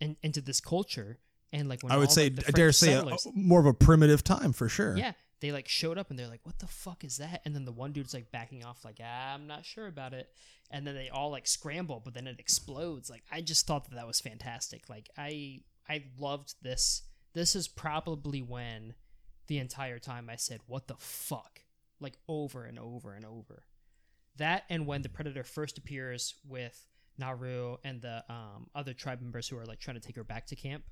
in, into this culture. And like when I would say, like, I dare say, a, more of a primitive time for sure. yeah they like showed up and they're like what the fuck is that? And then the one dude's like backing off like ah, i'm not sure about it. And then they all like scramble but then it explodes. Like i just thought that that was fantastic. Like i i loved this. This is probably when the entire time i said what the fuck? Like over and over and over. That and when the predator first appears with naru and the um, other tribe members who are like trying to take her back to camp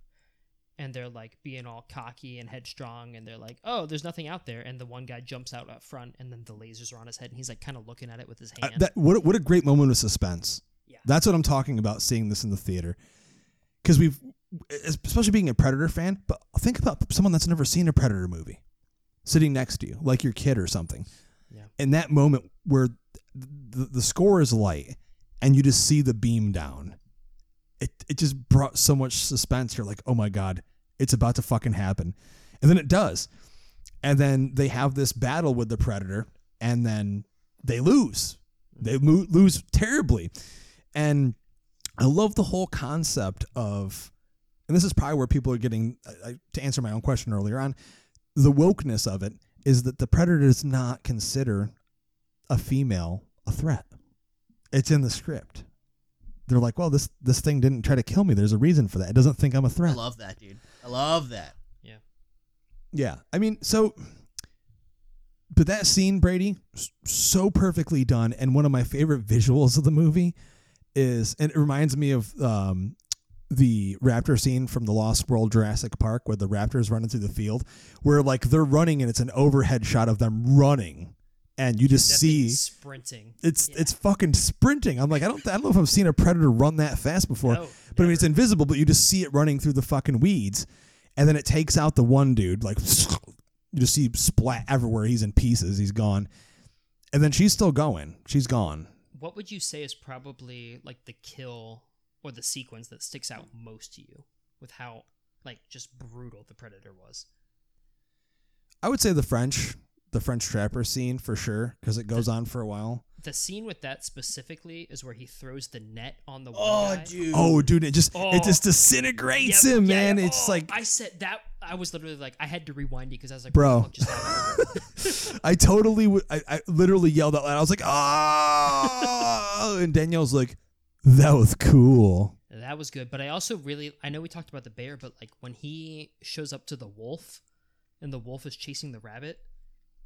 and they're like being all cocky and headstrong and they're like oh there's nothing out there and the one guy jumps out up front and then the lasers are on his head and he's like kind of looking at it with his Uh, hand that what a- what a great moment of suspense. Yeah. That's what I'm talking about. Seeing this in the theater, because we've, especially being a Predator fan, but think about someone that's never seen a Predator movie, sitting next to you, like your kid or something. Yeah. In that moment where the, the score is light and you just see the beam down, it it just brought so much suspense. You're like, oh my god, it's about to fucking happen, and then it does, and then they have this battle with the Predator, and then they lose. They mo- lose terribly. And I love the whole concept of, and this is probably where people are getting, to answer my own question earlier on, the wokeness of it is that the predator does not consider a female a threat. It's in the script. They're like, well, this this thing didn't try to kill me. There's a reason for that. It doesn't think I'm a threat. I love that, dude. I love that. yeah Yeah, I mean, so, but that scene, Brady, so perfectly done, and one of my favorite visuals of the movie is, and it reminds me of um, the raptor scene from the Lost World Jurassic Park, where the raptors running through the field, where like they're running and it's an overhead shot of them running, and you just That see sprinting it's Yeah. it's fucking sprinting. I'm like, I don't I don't know if I've seen a predator run that fast before. No, but I mean, it's invisible, but you just see it running through the fucking weeds, and then it takes out the one dude. Like *sniffs* you just see splat everywhere. He's in pieces. He's gone, and then she's still going. She's gone. what would you say is probably like the kill or the sequence that sticks out most to you with how like just brutal the predator was I would say the French, the French trapper scene for sure, because it goes on for a while. the scene with that specifically is where he throws the net on the one Oh, guy. dude. Oh, dude, it just Oh. it just oh. disintegrates Yep, him, yeah, man. yeah. It's Oh, like I said that. I was literally like, I had to rewind it because I was like, Bro. what the fuck just? *laughs* *laughs* I totally, w- I, I literally yelled out loud. I was like, "Oh!" and Danielle's like, "That was cool." that was good, but I also really, I know we talked about the bear, but like when he shows up to the wolf, and the wolf is chasing the rabbit,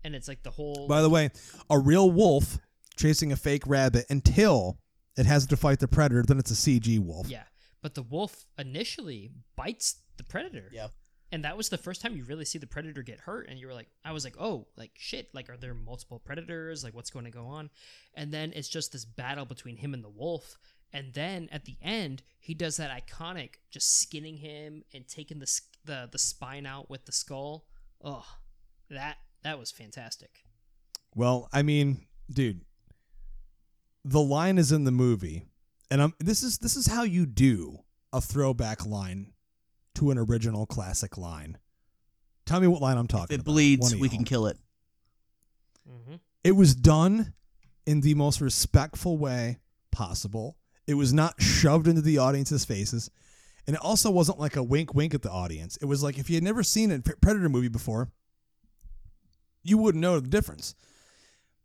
and it's like the whole. By the way, a real wolf chasing a fake rabbit until it has to fight the predator, then it's a CG wolf. yeah, but the wolf initially bites the predator. Yeah. And that was the first time you really see the predator get hurt, and you were like, I was like, oh, like shit, like are there multiple predators? Like what's going to go on? And then it's just this battle between him and the wolf, and then at the end he does that iconic just skinning him and taking the the the spine out with the skull. Oh, that that was fantastic. Well, I mean, dude, the line is in the movie, and I'm this is this is how you do a throwback line to an original classic line. Tell me what line I'm If talking it about. One bleeds, we can kill it. Mm-hmm. It was done in the most respectful way possible. It was not shoved into the audience's faces. And it also wasn't like a wink wink at the audience. It was like if you had never seen a Predator movie before, you wouldn't know the difference.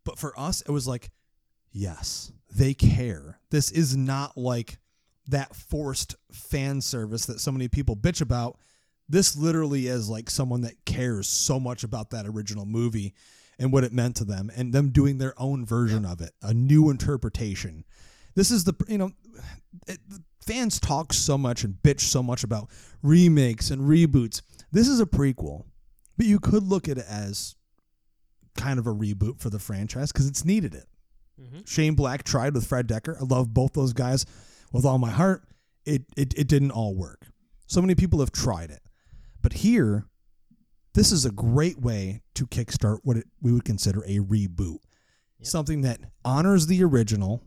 But for us, it was like, yes, they care. This is not like that forced fan service that so many people bitch about. This literally is like someone that cares so much about that original movie and what it meant to them and them doing their own version of it, a new interpretation. This is the, you know, it, fans talk so much and bitch so much about remakes and reboots. This is a prequel, but you could look at it as kind of a reboot for the franchise because it's needed it. Mhm. Shane Black tried with Fred Dekker. I love both those guys with all my heart. It, it it didn't all work. So many people have tried it, but here, this is a great way to kickstart what it, we would consider a reboot, something that honors the original,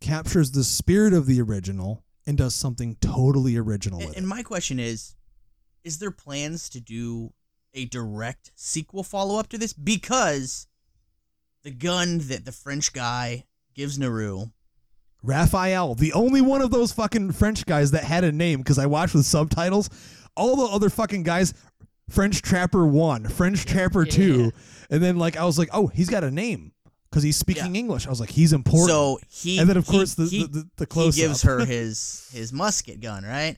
captures the spirit of the original, and does something totally original And, with and it. my question is, is there plans to do a direct sequel follow up to this? Because the gun that the French guy gives Naru, Raphael, the only one of those fucking French guys that had a name because I watched with subtitles. All the other fucking guys, French Trapper 1, French Trapper 2. And then, like, I was like, oh, he's got a name because he's speaking English. I was like, he's important. so he And then, of he- course, the- he, the- the- the he close-up. gives her *laughs* his his musket gun, right,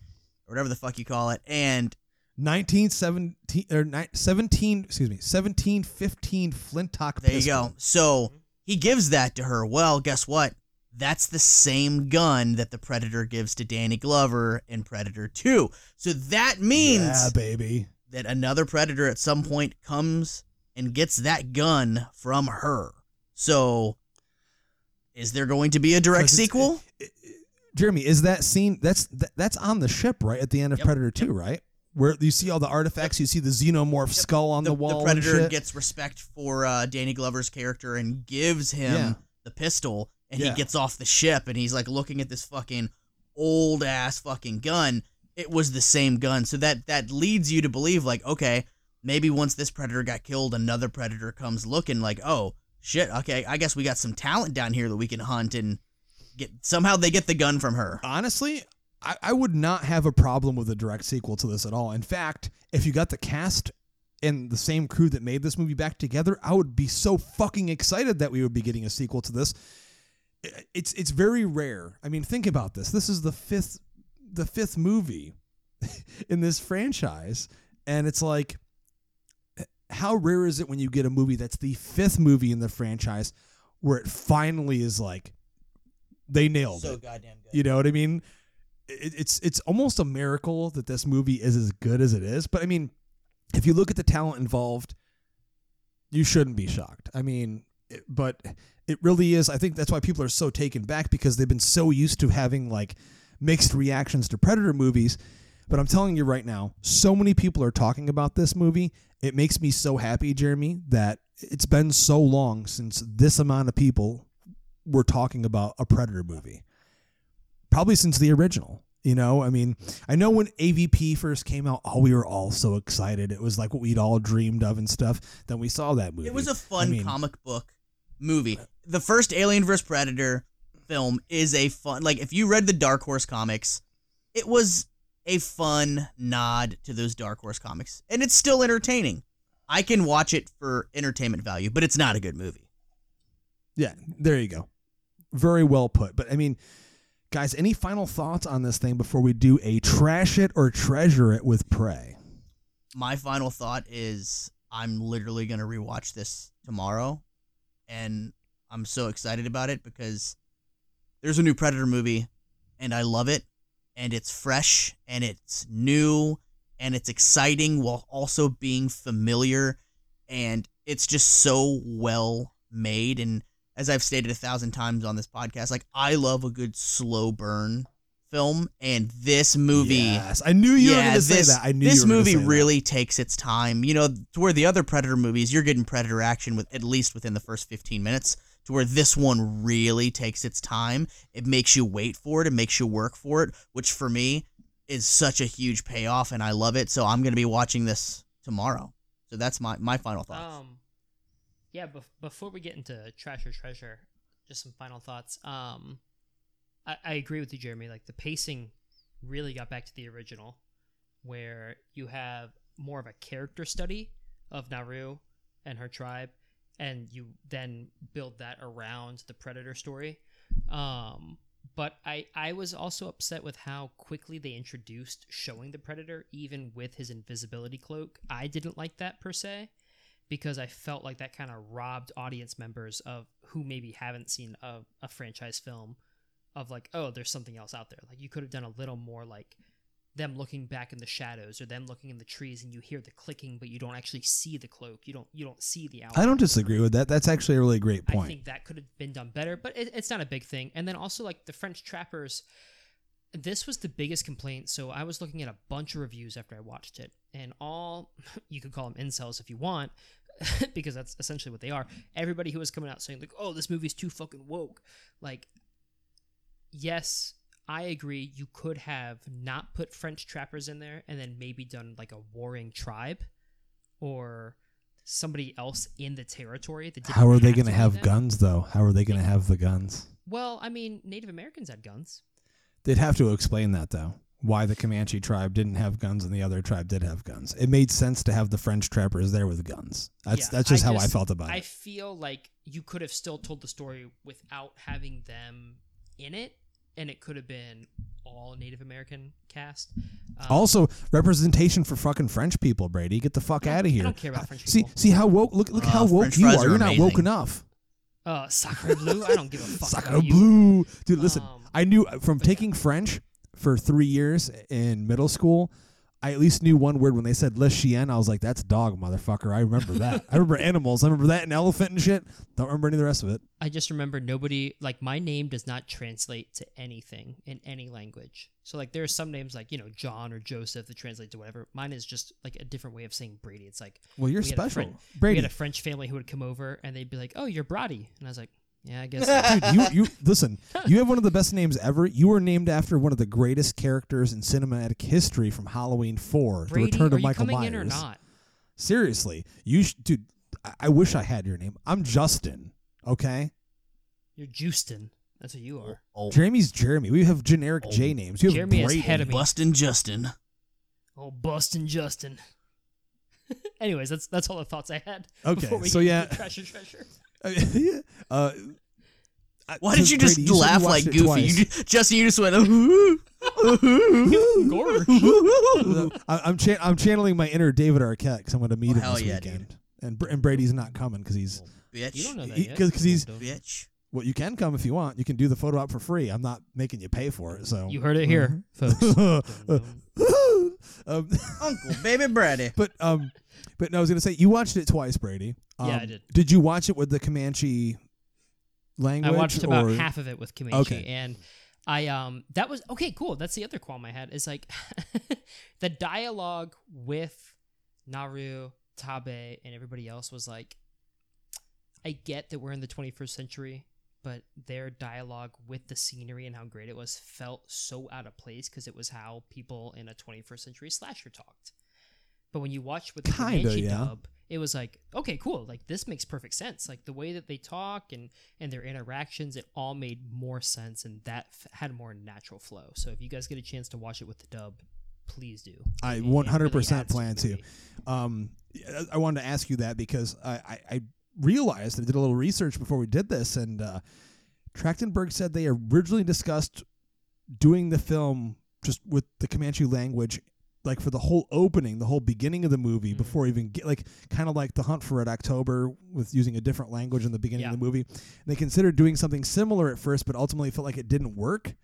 or whatever the fuck you call it, and 1917, or ni- 17, excuse me, 1715 Flintlock There you go. So he gives that to her. Well, guess what? That's the same gun that the Predator gives to Danny Glover in Predator 2. So that means Yeah, baby. that another Predator at some point comes and gets that gun from her. So is there going to be a direct 'Cause it's- sequel? Jeremy, is that scene that's that, that's on the ship, right? At the end of Yep, Predator 2, right? Where you see all the artifacts, you see the xenomorph skull on the, wall. and Predator gets respect for uh, Danny Glover's character and gives him Yeah. the pistol, and Yeah. he gets off the ship and he's like looking at this fucking old ass fucking gun. It was the same gun, so that that leads you to believe like, okay, maybe once this predator got killed, another predator comes looking like, oh shit, okay, I guess we got some talent down here that we can hunt and get. Somehow they get the gun from her. honestly, I, I would not have a problem with a direct sequel to this at all. In fact, if you got the cast and the same crew that made this movie back together, I would be so fucking excited that we would be getting a sequel to this. It's it's very rare. I mean, think about this. This is the fifth the fifth movie *laughs* in this franchise, and it's like how rare is it when you get a movie that's the fifth movie in the franchise where it finally is like they nailed it. goddamn good. You know what I mean? It, it's it's almost a miracle that this movie is as good as it is. But I mean, if you look at the talent involved, you shouldn't be shocked. I mean, it, but it really is. I think that's why people are so taken back because they've been so used to having like mixed reactions to Predator movies. But I'm telling you right now, so many people are talking about this movie. It makes me so happy, Jeremy, that it's been so long since this amount of people were talking about a Predator movie. Probably since the original. You know, I mean, I know when AVP first came out, oh, we were all so excited. It was like what we'd all dreamed of and stuff. Then we saw that movie. It was a fun I mean, comic book movie. The first Alien vs Predator film is a fun like if you read the Dark Horse comics, it was a fun nod to those Dark Horse comics. And it's still entertaining. I can watch it for entertainment value, but it's not a good movie. Yeah, there you go. Very well put. But I mean, guys, any final thoughts on this thing before we do a trash it or treasure it with Prey? My final thought is I'm literally going to rewatch this tomorrow and I'm so excited about it because there's a new Predator movie and I love it and it's fresh and it's new and it's exciting while also being familiar and it's just so well made and as I've stated a thousand times on this podcast, like I love a good slow burn film, and this movie. Yes, I knew you were going to say this, that. I knew this you were movie say that. really takes its time. You know, to where the other Predator movies, you're getting Predator action with at least within the first 15 minutes. To where this one really takes its time. It makes you wait for it. It makes you work for it, which for me is such a huge payoff, and I love it. So I'm going to be watching this tomorrow. So that's my my final thoughts. Um, yeah. Bef- before we get into trash or treasure, just some final thoughts. Um, I, I agree with you, Jeremy. Like the pacing really got back to the original, where you have more of a character study of Naru and her tribe, and you then build that around the predator story. Um, but I I was also upset with how quickly they introduced showing the predator, even with his invisibility cloak. I didn't like that per se because I felt like that kind of robbed audience members of who maybe haven't seen a, a franchise film of like, oh, there's something else out there. Like you could have done a little more like them looking back in the shadows or them looking in the trees and you hear the clicking but you don't actually see the cloak. You don't you don't see the outline. I don't disagree with that. That's actually a really great point I think that could have been done better, but it, it's not a big thing. And then also like the French trappers, this was the biggest complaint. So I was looking at a bunch of reviews after I watched it, and all *laughs* you could call them incels if you want, *laughs* because that's essentially what they are. Everybody who was coming out saying like, "Oh, this movie's too fucking woke," like, yes. I agree. You could have not put French trappers in there and then maybe done like a warring tribe or somebody else in the territory that How are they going to have them. guns, though? How are they going to have the guns? Well, I mean, Native Americans had guns. They'd have to explain that, though. Why the Comanche tribe didn't have guns and the other tribe did have guns. It made sense to have the French trappers there with guns. That's Yeah, that's just I how I felt about I it. I feel like you could have still told the story without having them in it, and it could have been all Native American cast. Um, Also, representation for fucking French people, Brady. Get the fuck out of here. I don't care about French See, people. see how woke. Look, look Uh, how woke French you are. are You're not woke enough. uh, Sacre Bleu. I don't give a *laughs* fuck. Sacre bleu, dude. Listen, Um, I knew from taking French for three years in middle school. I at least knew one word when they said "le chien." I was like, "That's dog, motherfucker." I remember that. I remember *laughs* animals. I remember that and elephant and shit. Don't remember any of the rest of it. I just remember nobody like my name does not translate to anything in any language. So like there are some names like you know John or Joseph that translate to whatever. Mine is just like a different way of saying Brady. It's like Well, you're we had a special, friend- We had a French family who would come over and they'd be like, "Oh, you're Brady," and I was like, "Yeah, I guess." so." Dude, you *laughs* you listen. You have one of the best names ever. You were named after one of the greatest characters in cinematic history from Halloween Four, Brady, The Return of are of you Michael coming Myers. in or not? Seriously, you, sh- dude. I-, I wish I had your name. I'm Justin. Okay, You're Justin. That's what you are. Oh, oh. Jeremy's Jeremy. We have generic Oh. J names. You have Jeremy is Brady. head of me. Bustin' Justin. Oh, Bustin' Justin. *laughs* Anyways, that's that's all the thoughts I had. Okay, before we so get yeah. into treasure, treasure. Yeah. *laughs* Uh, Why did you just Brady, said laugh like Goofy? twice. You just, Justin, you just went. "Ooh, ooh." I- I'm cha- I'm channeling my inner David Arquette because I'm going to meet Oh, him hell this yeah, weekend. And, Br- and Brady's not coming because he's bitch. You don't know that He- yet. 'cause- 'cause he's- Don't- Bitch. Well. You can come if you want. You can do the photo op for free. I'm not making you pay for it. So You heard it here, folks. *laughs* um, *laughs* Uncle Baby Brady. but um, but no, I was gonna say you watched it twice, Brady. Um, Yeah, I did. Did you watch it with the Comanche language? I watched about or- half of it with Comanche, Okay. and I um that was okay, cool. That's the other qualm I had is like *laughs* the dialogue with Naru, Taabe, and everybody else was like, I get that we're in the 21st century, but their dialogue with the scenery and how great it was felt so out of place because it was how people in a 21st century slasher talked. But when you watch with the Kinda, Comanche yeah. dub, it was like, okay, cool. Like this makes perfect sense. Like the way that they talk and and their interactions, it all made more sense, and that f- had more natural flow. So if you guys get a chance to watch it with the dub, please do. I It- it 100% really adds plan to. Um, I- I wanted to ask you that because I, I, I realized I did a little research before we did this, and uh, Trachtenberg said they originally discussed doing the film just with the Comanche language, like for the whole opening, the whole beginning of the movie, Mhm. before even get like kind of like the Hunt for Red October with using a different language in the beginning Yeah. of the movie. And they considered doing something similar at first, but ultimately felt like it didn't work.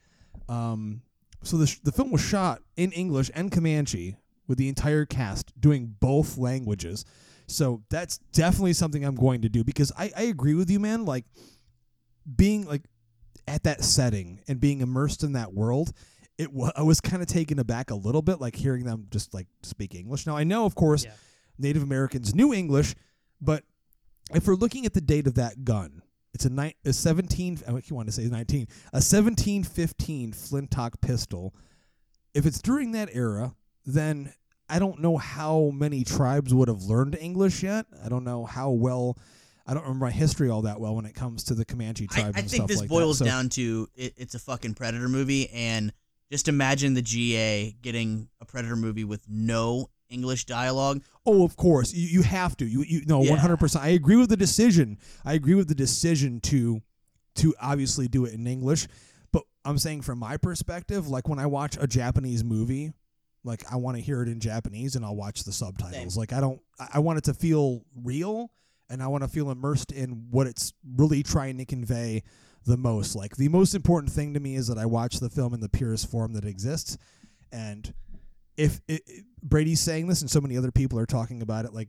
Um, so the sh- the film was shot in English and Comanche with the entire cast doing both languages. So that's definitely something I'm going to do because I, I agree with you, man. Like being like at that setting and being immersed in that world, it wa- I was kind of taken aback a little bit, like hearing them just like speak English. Now I know, of course, Yeah. Native Americans knew English, but if we're looking at the date of that gun, it's a, ni- a 17, I want to say 19, a 1715 Flintlock pistol. If it's during that era, then I don't know how many tribes would have learned English yet. I don't know how well. I don't remember my history all that well when it comes to the Comanche I, tribes I and think this like boils that. So- down to it, it's a fucking Predator movie, and just imagine the GA getting a Predator movie with no English dialogue. Oh, of course. You you have to. You you no, one hundred percent. I agree with the decision. I agree with the decision to to obviously do it in English. But I'm saying from my perspective, like when I watch a Japanese movie, like I want to hear it in Japanese and I'll watch the subtitles. Like I don't I want it to feel real and I want to feel immersed in what it's really trying to convey the most. Like the most important thing to me is that I watch the film in the purest form that exists and if it, it- Brady's saying this and so many other people are talking about it, like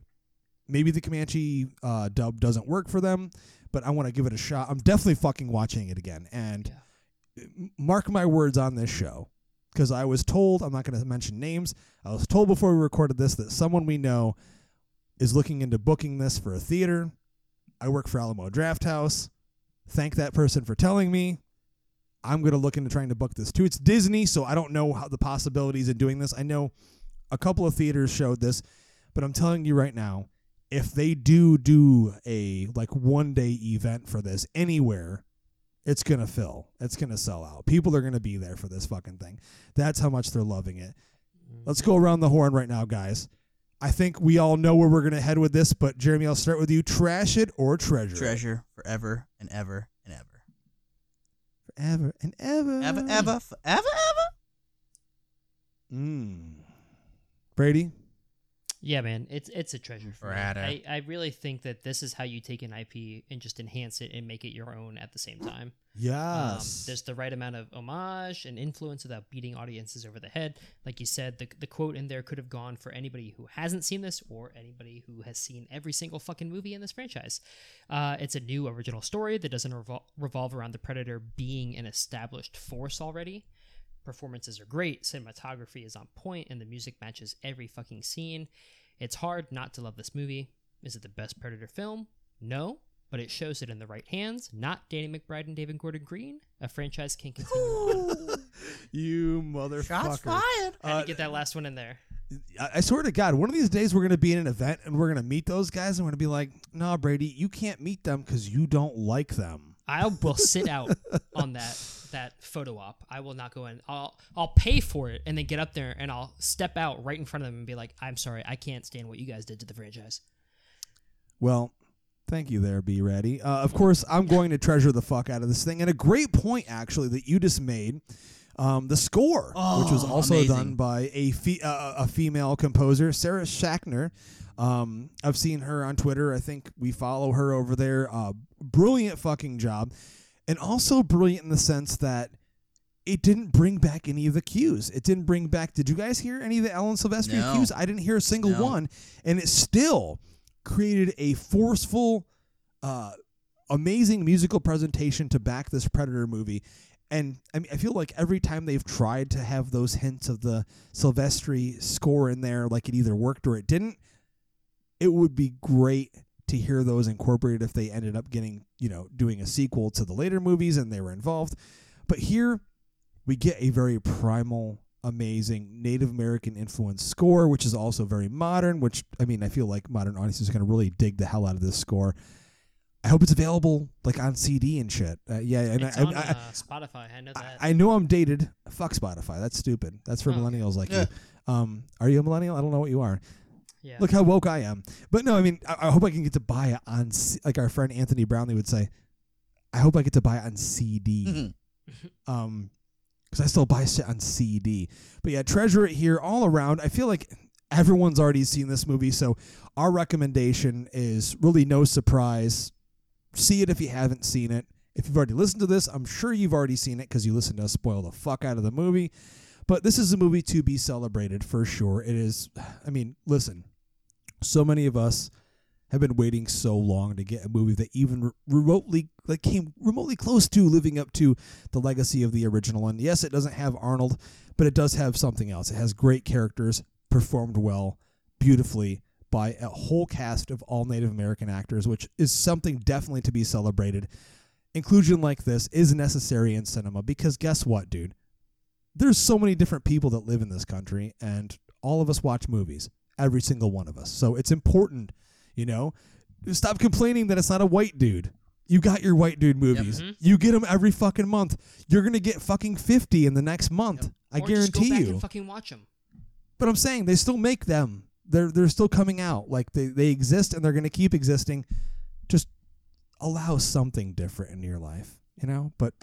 maybe the Comanche uh, dub doesn't work for them, but I want to give it a shot. I'm definitely fucking watching it again. And m- mark my words on this show, because I was told, I'm not going to mention names, I was told before we recorded this that someone we know is looking into booking this for a theater. I work for Alamo Drafthouse. Thank that person for telling me. I'm going to look into trying to book this too. It's Disney, so I don't know how the possibilities in doing this. I know a couple of theaters showed this, but I'm telling you right now, if they do do a like one day event for this anywhere, it's gonna fill. It's gonna sell out. People are gonna be there for this fucking thing. That's how much they're loving it. Let's go around the horn right now, guys. I think we all know where we're gonna head with this, but Jeremy, I'll start with you. Trash it or treasure? Treasure forever and ever and ever. Forever and ever. Ever, ever, forever, ever. Mm. Brady. Yeah, man, it's it's a treasure for me. I, I really think that this is how you take an IP and just enhance it and make it your own at the same time. Um, Yes. there's the right amount of homage and influence without beating audiences over the head. Like you said, the, the quote in there could have gone for anybody who hasn't seen this or anybody who has seen every single fucking movie in this franchise. Uh, it's a new original story that doesn't revol- revolve around the Predator being an established force already. Performances are great, cinematography is on point, and the music matches every fucking scene. It's hard not to love this movie. Is it the best Predator film? No, but it shows it in the right hands. Not Danny McBride and David Gordon Green. A franchise can *laughs* continue. on. you motherfucker. Shots fired. Had Uh, to get that last one in there. I I swear to God, one of these days we're going to be in an event and we're going to meet those guys and we're going to be like, "No, Brady, you can't meet them because you don't like them." I will sit out on that *laughs* that photo op. I will not go in. I'll I'll pay for it and then get up there and I'll step out right in front of them and be like, "I'm sorry, I can't stand what you guys did to the franchise." Well, thank you there, Brady. Uh, of course, I'm going to treasure the fuck out of this thing. And a great point, actually, that you just made. Um, the score, which was Oh, also amazing. done by a fe- uh, a female composer, Sarah Schachner. Um, I've seen her on Twitter. I think we follow her over there. Uh, brilliant fucking job, and also brilliant in the sense that it didn't bring back any of the cues. It didn't bring back. Did you guys hear any of the Alan Silvestri No. cues? I didn't hear a single No. one, and it still created a forceful, uh, amazing musical presentation to back this Predator movie. And I mean, I feel like every time they've tried to have those hints of the Silvestri score in there, like it either worked or it didn't. It would be great to hear those incorporated if they ended up getting, you know, doing a sequel to the later movies and they were involved. But here we get a very primal, amazing Native American influence score, which is also very modern, which I mean, I feel like modern audiences are going to really dig the hell out of this score. I hope it's available like on CD and shit. Uh, yeah, and it's I, on I, uh, Spotify. I know that. I, I know I'm dated. Fuck Spotify. That's stupid. That's for Oh, millennials like Yeah. you. Um, are you a millennial? I don't know what you are. Yeah. Look how woke I am. But no, I mean, I, I hope I can get to buy it on, C- like our friend Anthony Brownlee would say. I hope I get to buy it on CD. Mhm. *laughs* Um, because I still buy shit on CD. But yeah, treasure it here all around. I feel like everyone's already seen this movie, so our recommendation is really no surprise. See it if you haven't seen it. If you've already listened to this, I'm sure you've already seen it because you listened to us spoil the fuck out of the movie. But this is a movie to be celebrated for sure. It is, I mean, listen, so many of us have been waiting so long to get a movie that even remotely like came remotely close to living up to the legacy of the original one. Yes, it doesn't have Arnold, but it does have something else. It has great characters, performed well, beautifully by a whole cast of all Native American actors, which is something definitely to be celebrated. Inclusion like this is necessary in cinema because guess what, dude? There's so many different people that live in this country, and all of us watch movies, every single one of us. So it's important, you know? Stop complaining that it's not a white dude. You got your white dude movies. Mm-hmm. You get them every fucking month. You're going to get fucking 50 in the next month. I or guarantee you. fucking watch them. But I'm saying they still make them. They're they're still coming out. Like they, they exist and they're gonna keep existing. Just allow something different in your life, you know? But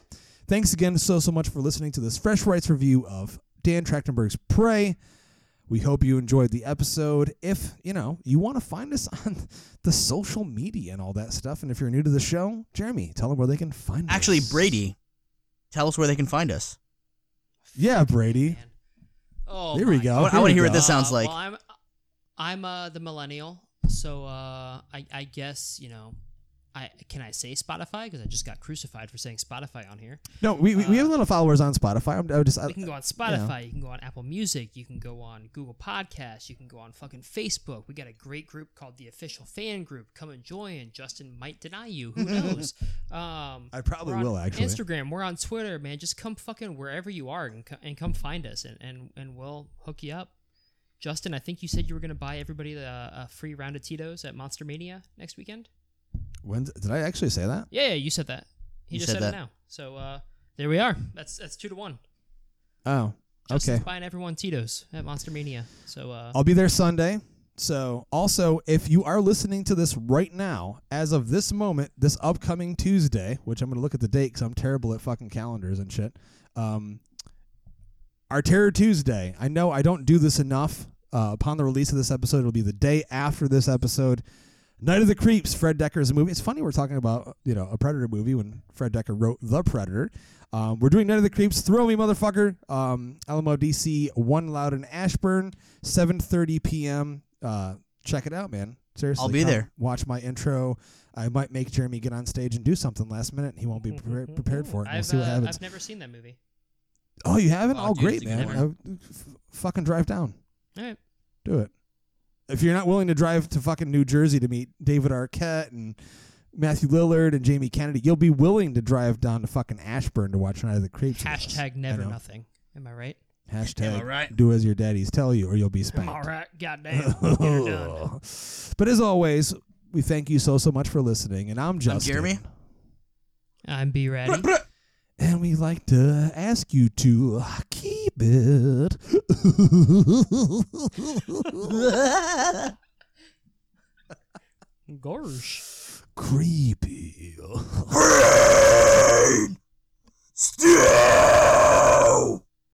thanks again so so much for listening to this Fresh Rights review of Dan Trachtenberg's Prey. We hope you enjoyed the episode. If, you know, you want to find us *laughs* on the social media and all that stuff, and if you're new to the show, Jeremy, tell them where they can find Actually, us. Actually, Brady, tell us where they can find us. Yeah, Brady. Man. Oh, There we go. I want- I wanna we hear what this sounds Uh, like. Well, I'm I'm uh, the millennial, so uh, I I guess you know, I can I say Spotify because I just got crucified for saying Spotify on here. No, we, we, we have a lot of followers on Spotify. I'm, I just, I, You can go on Spotify, you can go on Apple Music, you can go on Google Podcasts, you can go on fucking Facebook. We got a great group called the Official Fan Group. Come and join. Justin might deny you. Who *laughs* knows? um, I probably will, actually. Instagram. We're on Twitter, man. Just come fucking wherever you are and, co- and come find us, and, and and we'll hook you up. Justin, I think you said you were going to buy everybody the, a free round of Tito's at Monster Mania next weekend. When, did I actually say that? Yeah, yeah, you said that. He You just said said, that. it now. So uh, there we are. That's that's two to one. Oh, Justin's okay. buying everyone Tito's at Monster Mania. So uh, I'll be there Sunday. So, also, if you are listening to this right now, as of this moment, this upcoming Tuesday, which I'm going to look at the date because I'm terrible at fucking calendars and shit. Um, our Terror Tuesday. I know I don't do this enough. Uh, upon the release of this episode, it'll be the day after this episode. Night of the Creeps, Fred Dekker's movie. It's funny we're talking about you know a Predator movie when Fred Dekker wrote The Predator. Um, we're doing Night of the Creeps. Throw me, motherfucker. Um, Alamo DC, One Loudoun Ashburn, 7:30 p.m. Uh, check it out, man. Seriously, I'll be there. Watch my intro. I might make Jeremy get on stage and do something last minute. He won't be prepared, prepared for it. We'll I've, see what uh, happens. I've never seen that movie. oh, you haven't? Oh, Oh, dude, great, it's a good man. one. Uh, fucking drive down. All right. Do it. If you're not willing to drive to fucking New Jersey to meet David Arquette and Matthew Lillard and Jamie Kennedy, you'll be willing to drive down to fucking Ashburn to watch Night of the Creeps. Hashtag never nothing. Am I right? Hashtag Am I right? do as your daddies tell you or you'll be spanked. Am I right? Goddamn. *laughs* Get her done. but as always, we thank you so, so much for listening. And I'm Justin. Jeremy. I'm Brady. And we like to ask you to uh, keep bed. *laughs* Gosh. Creepy. Stew!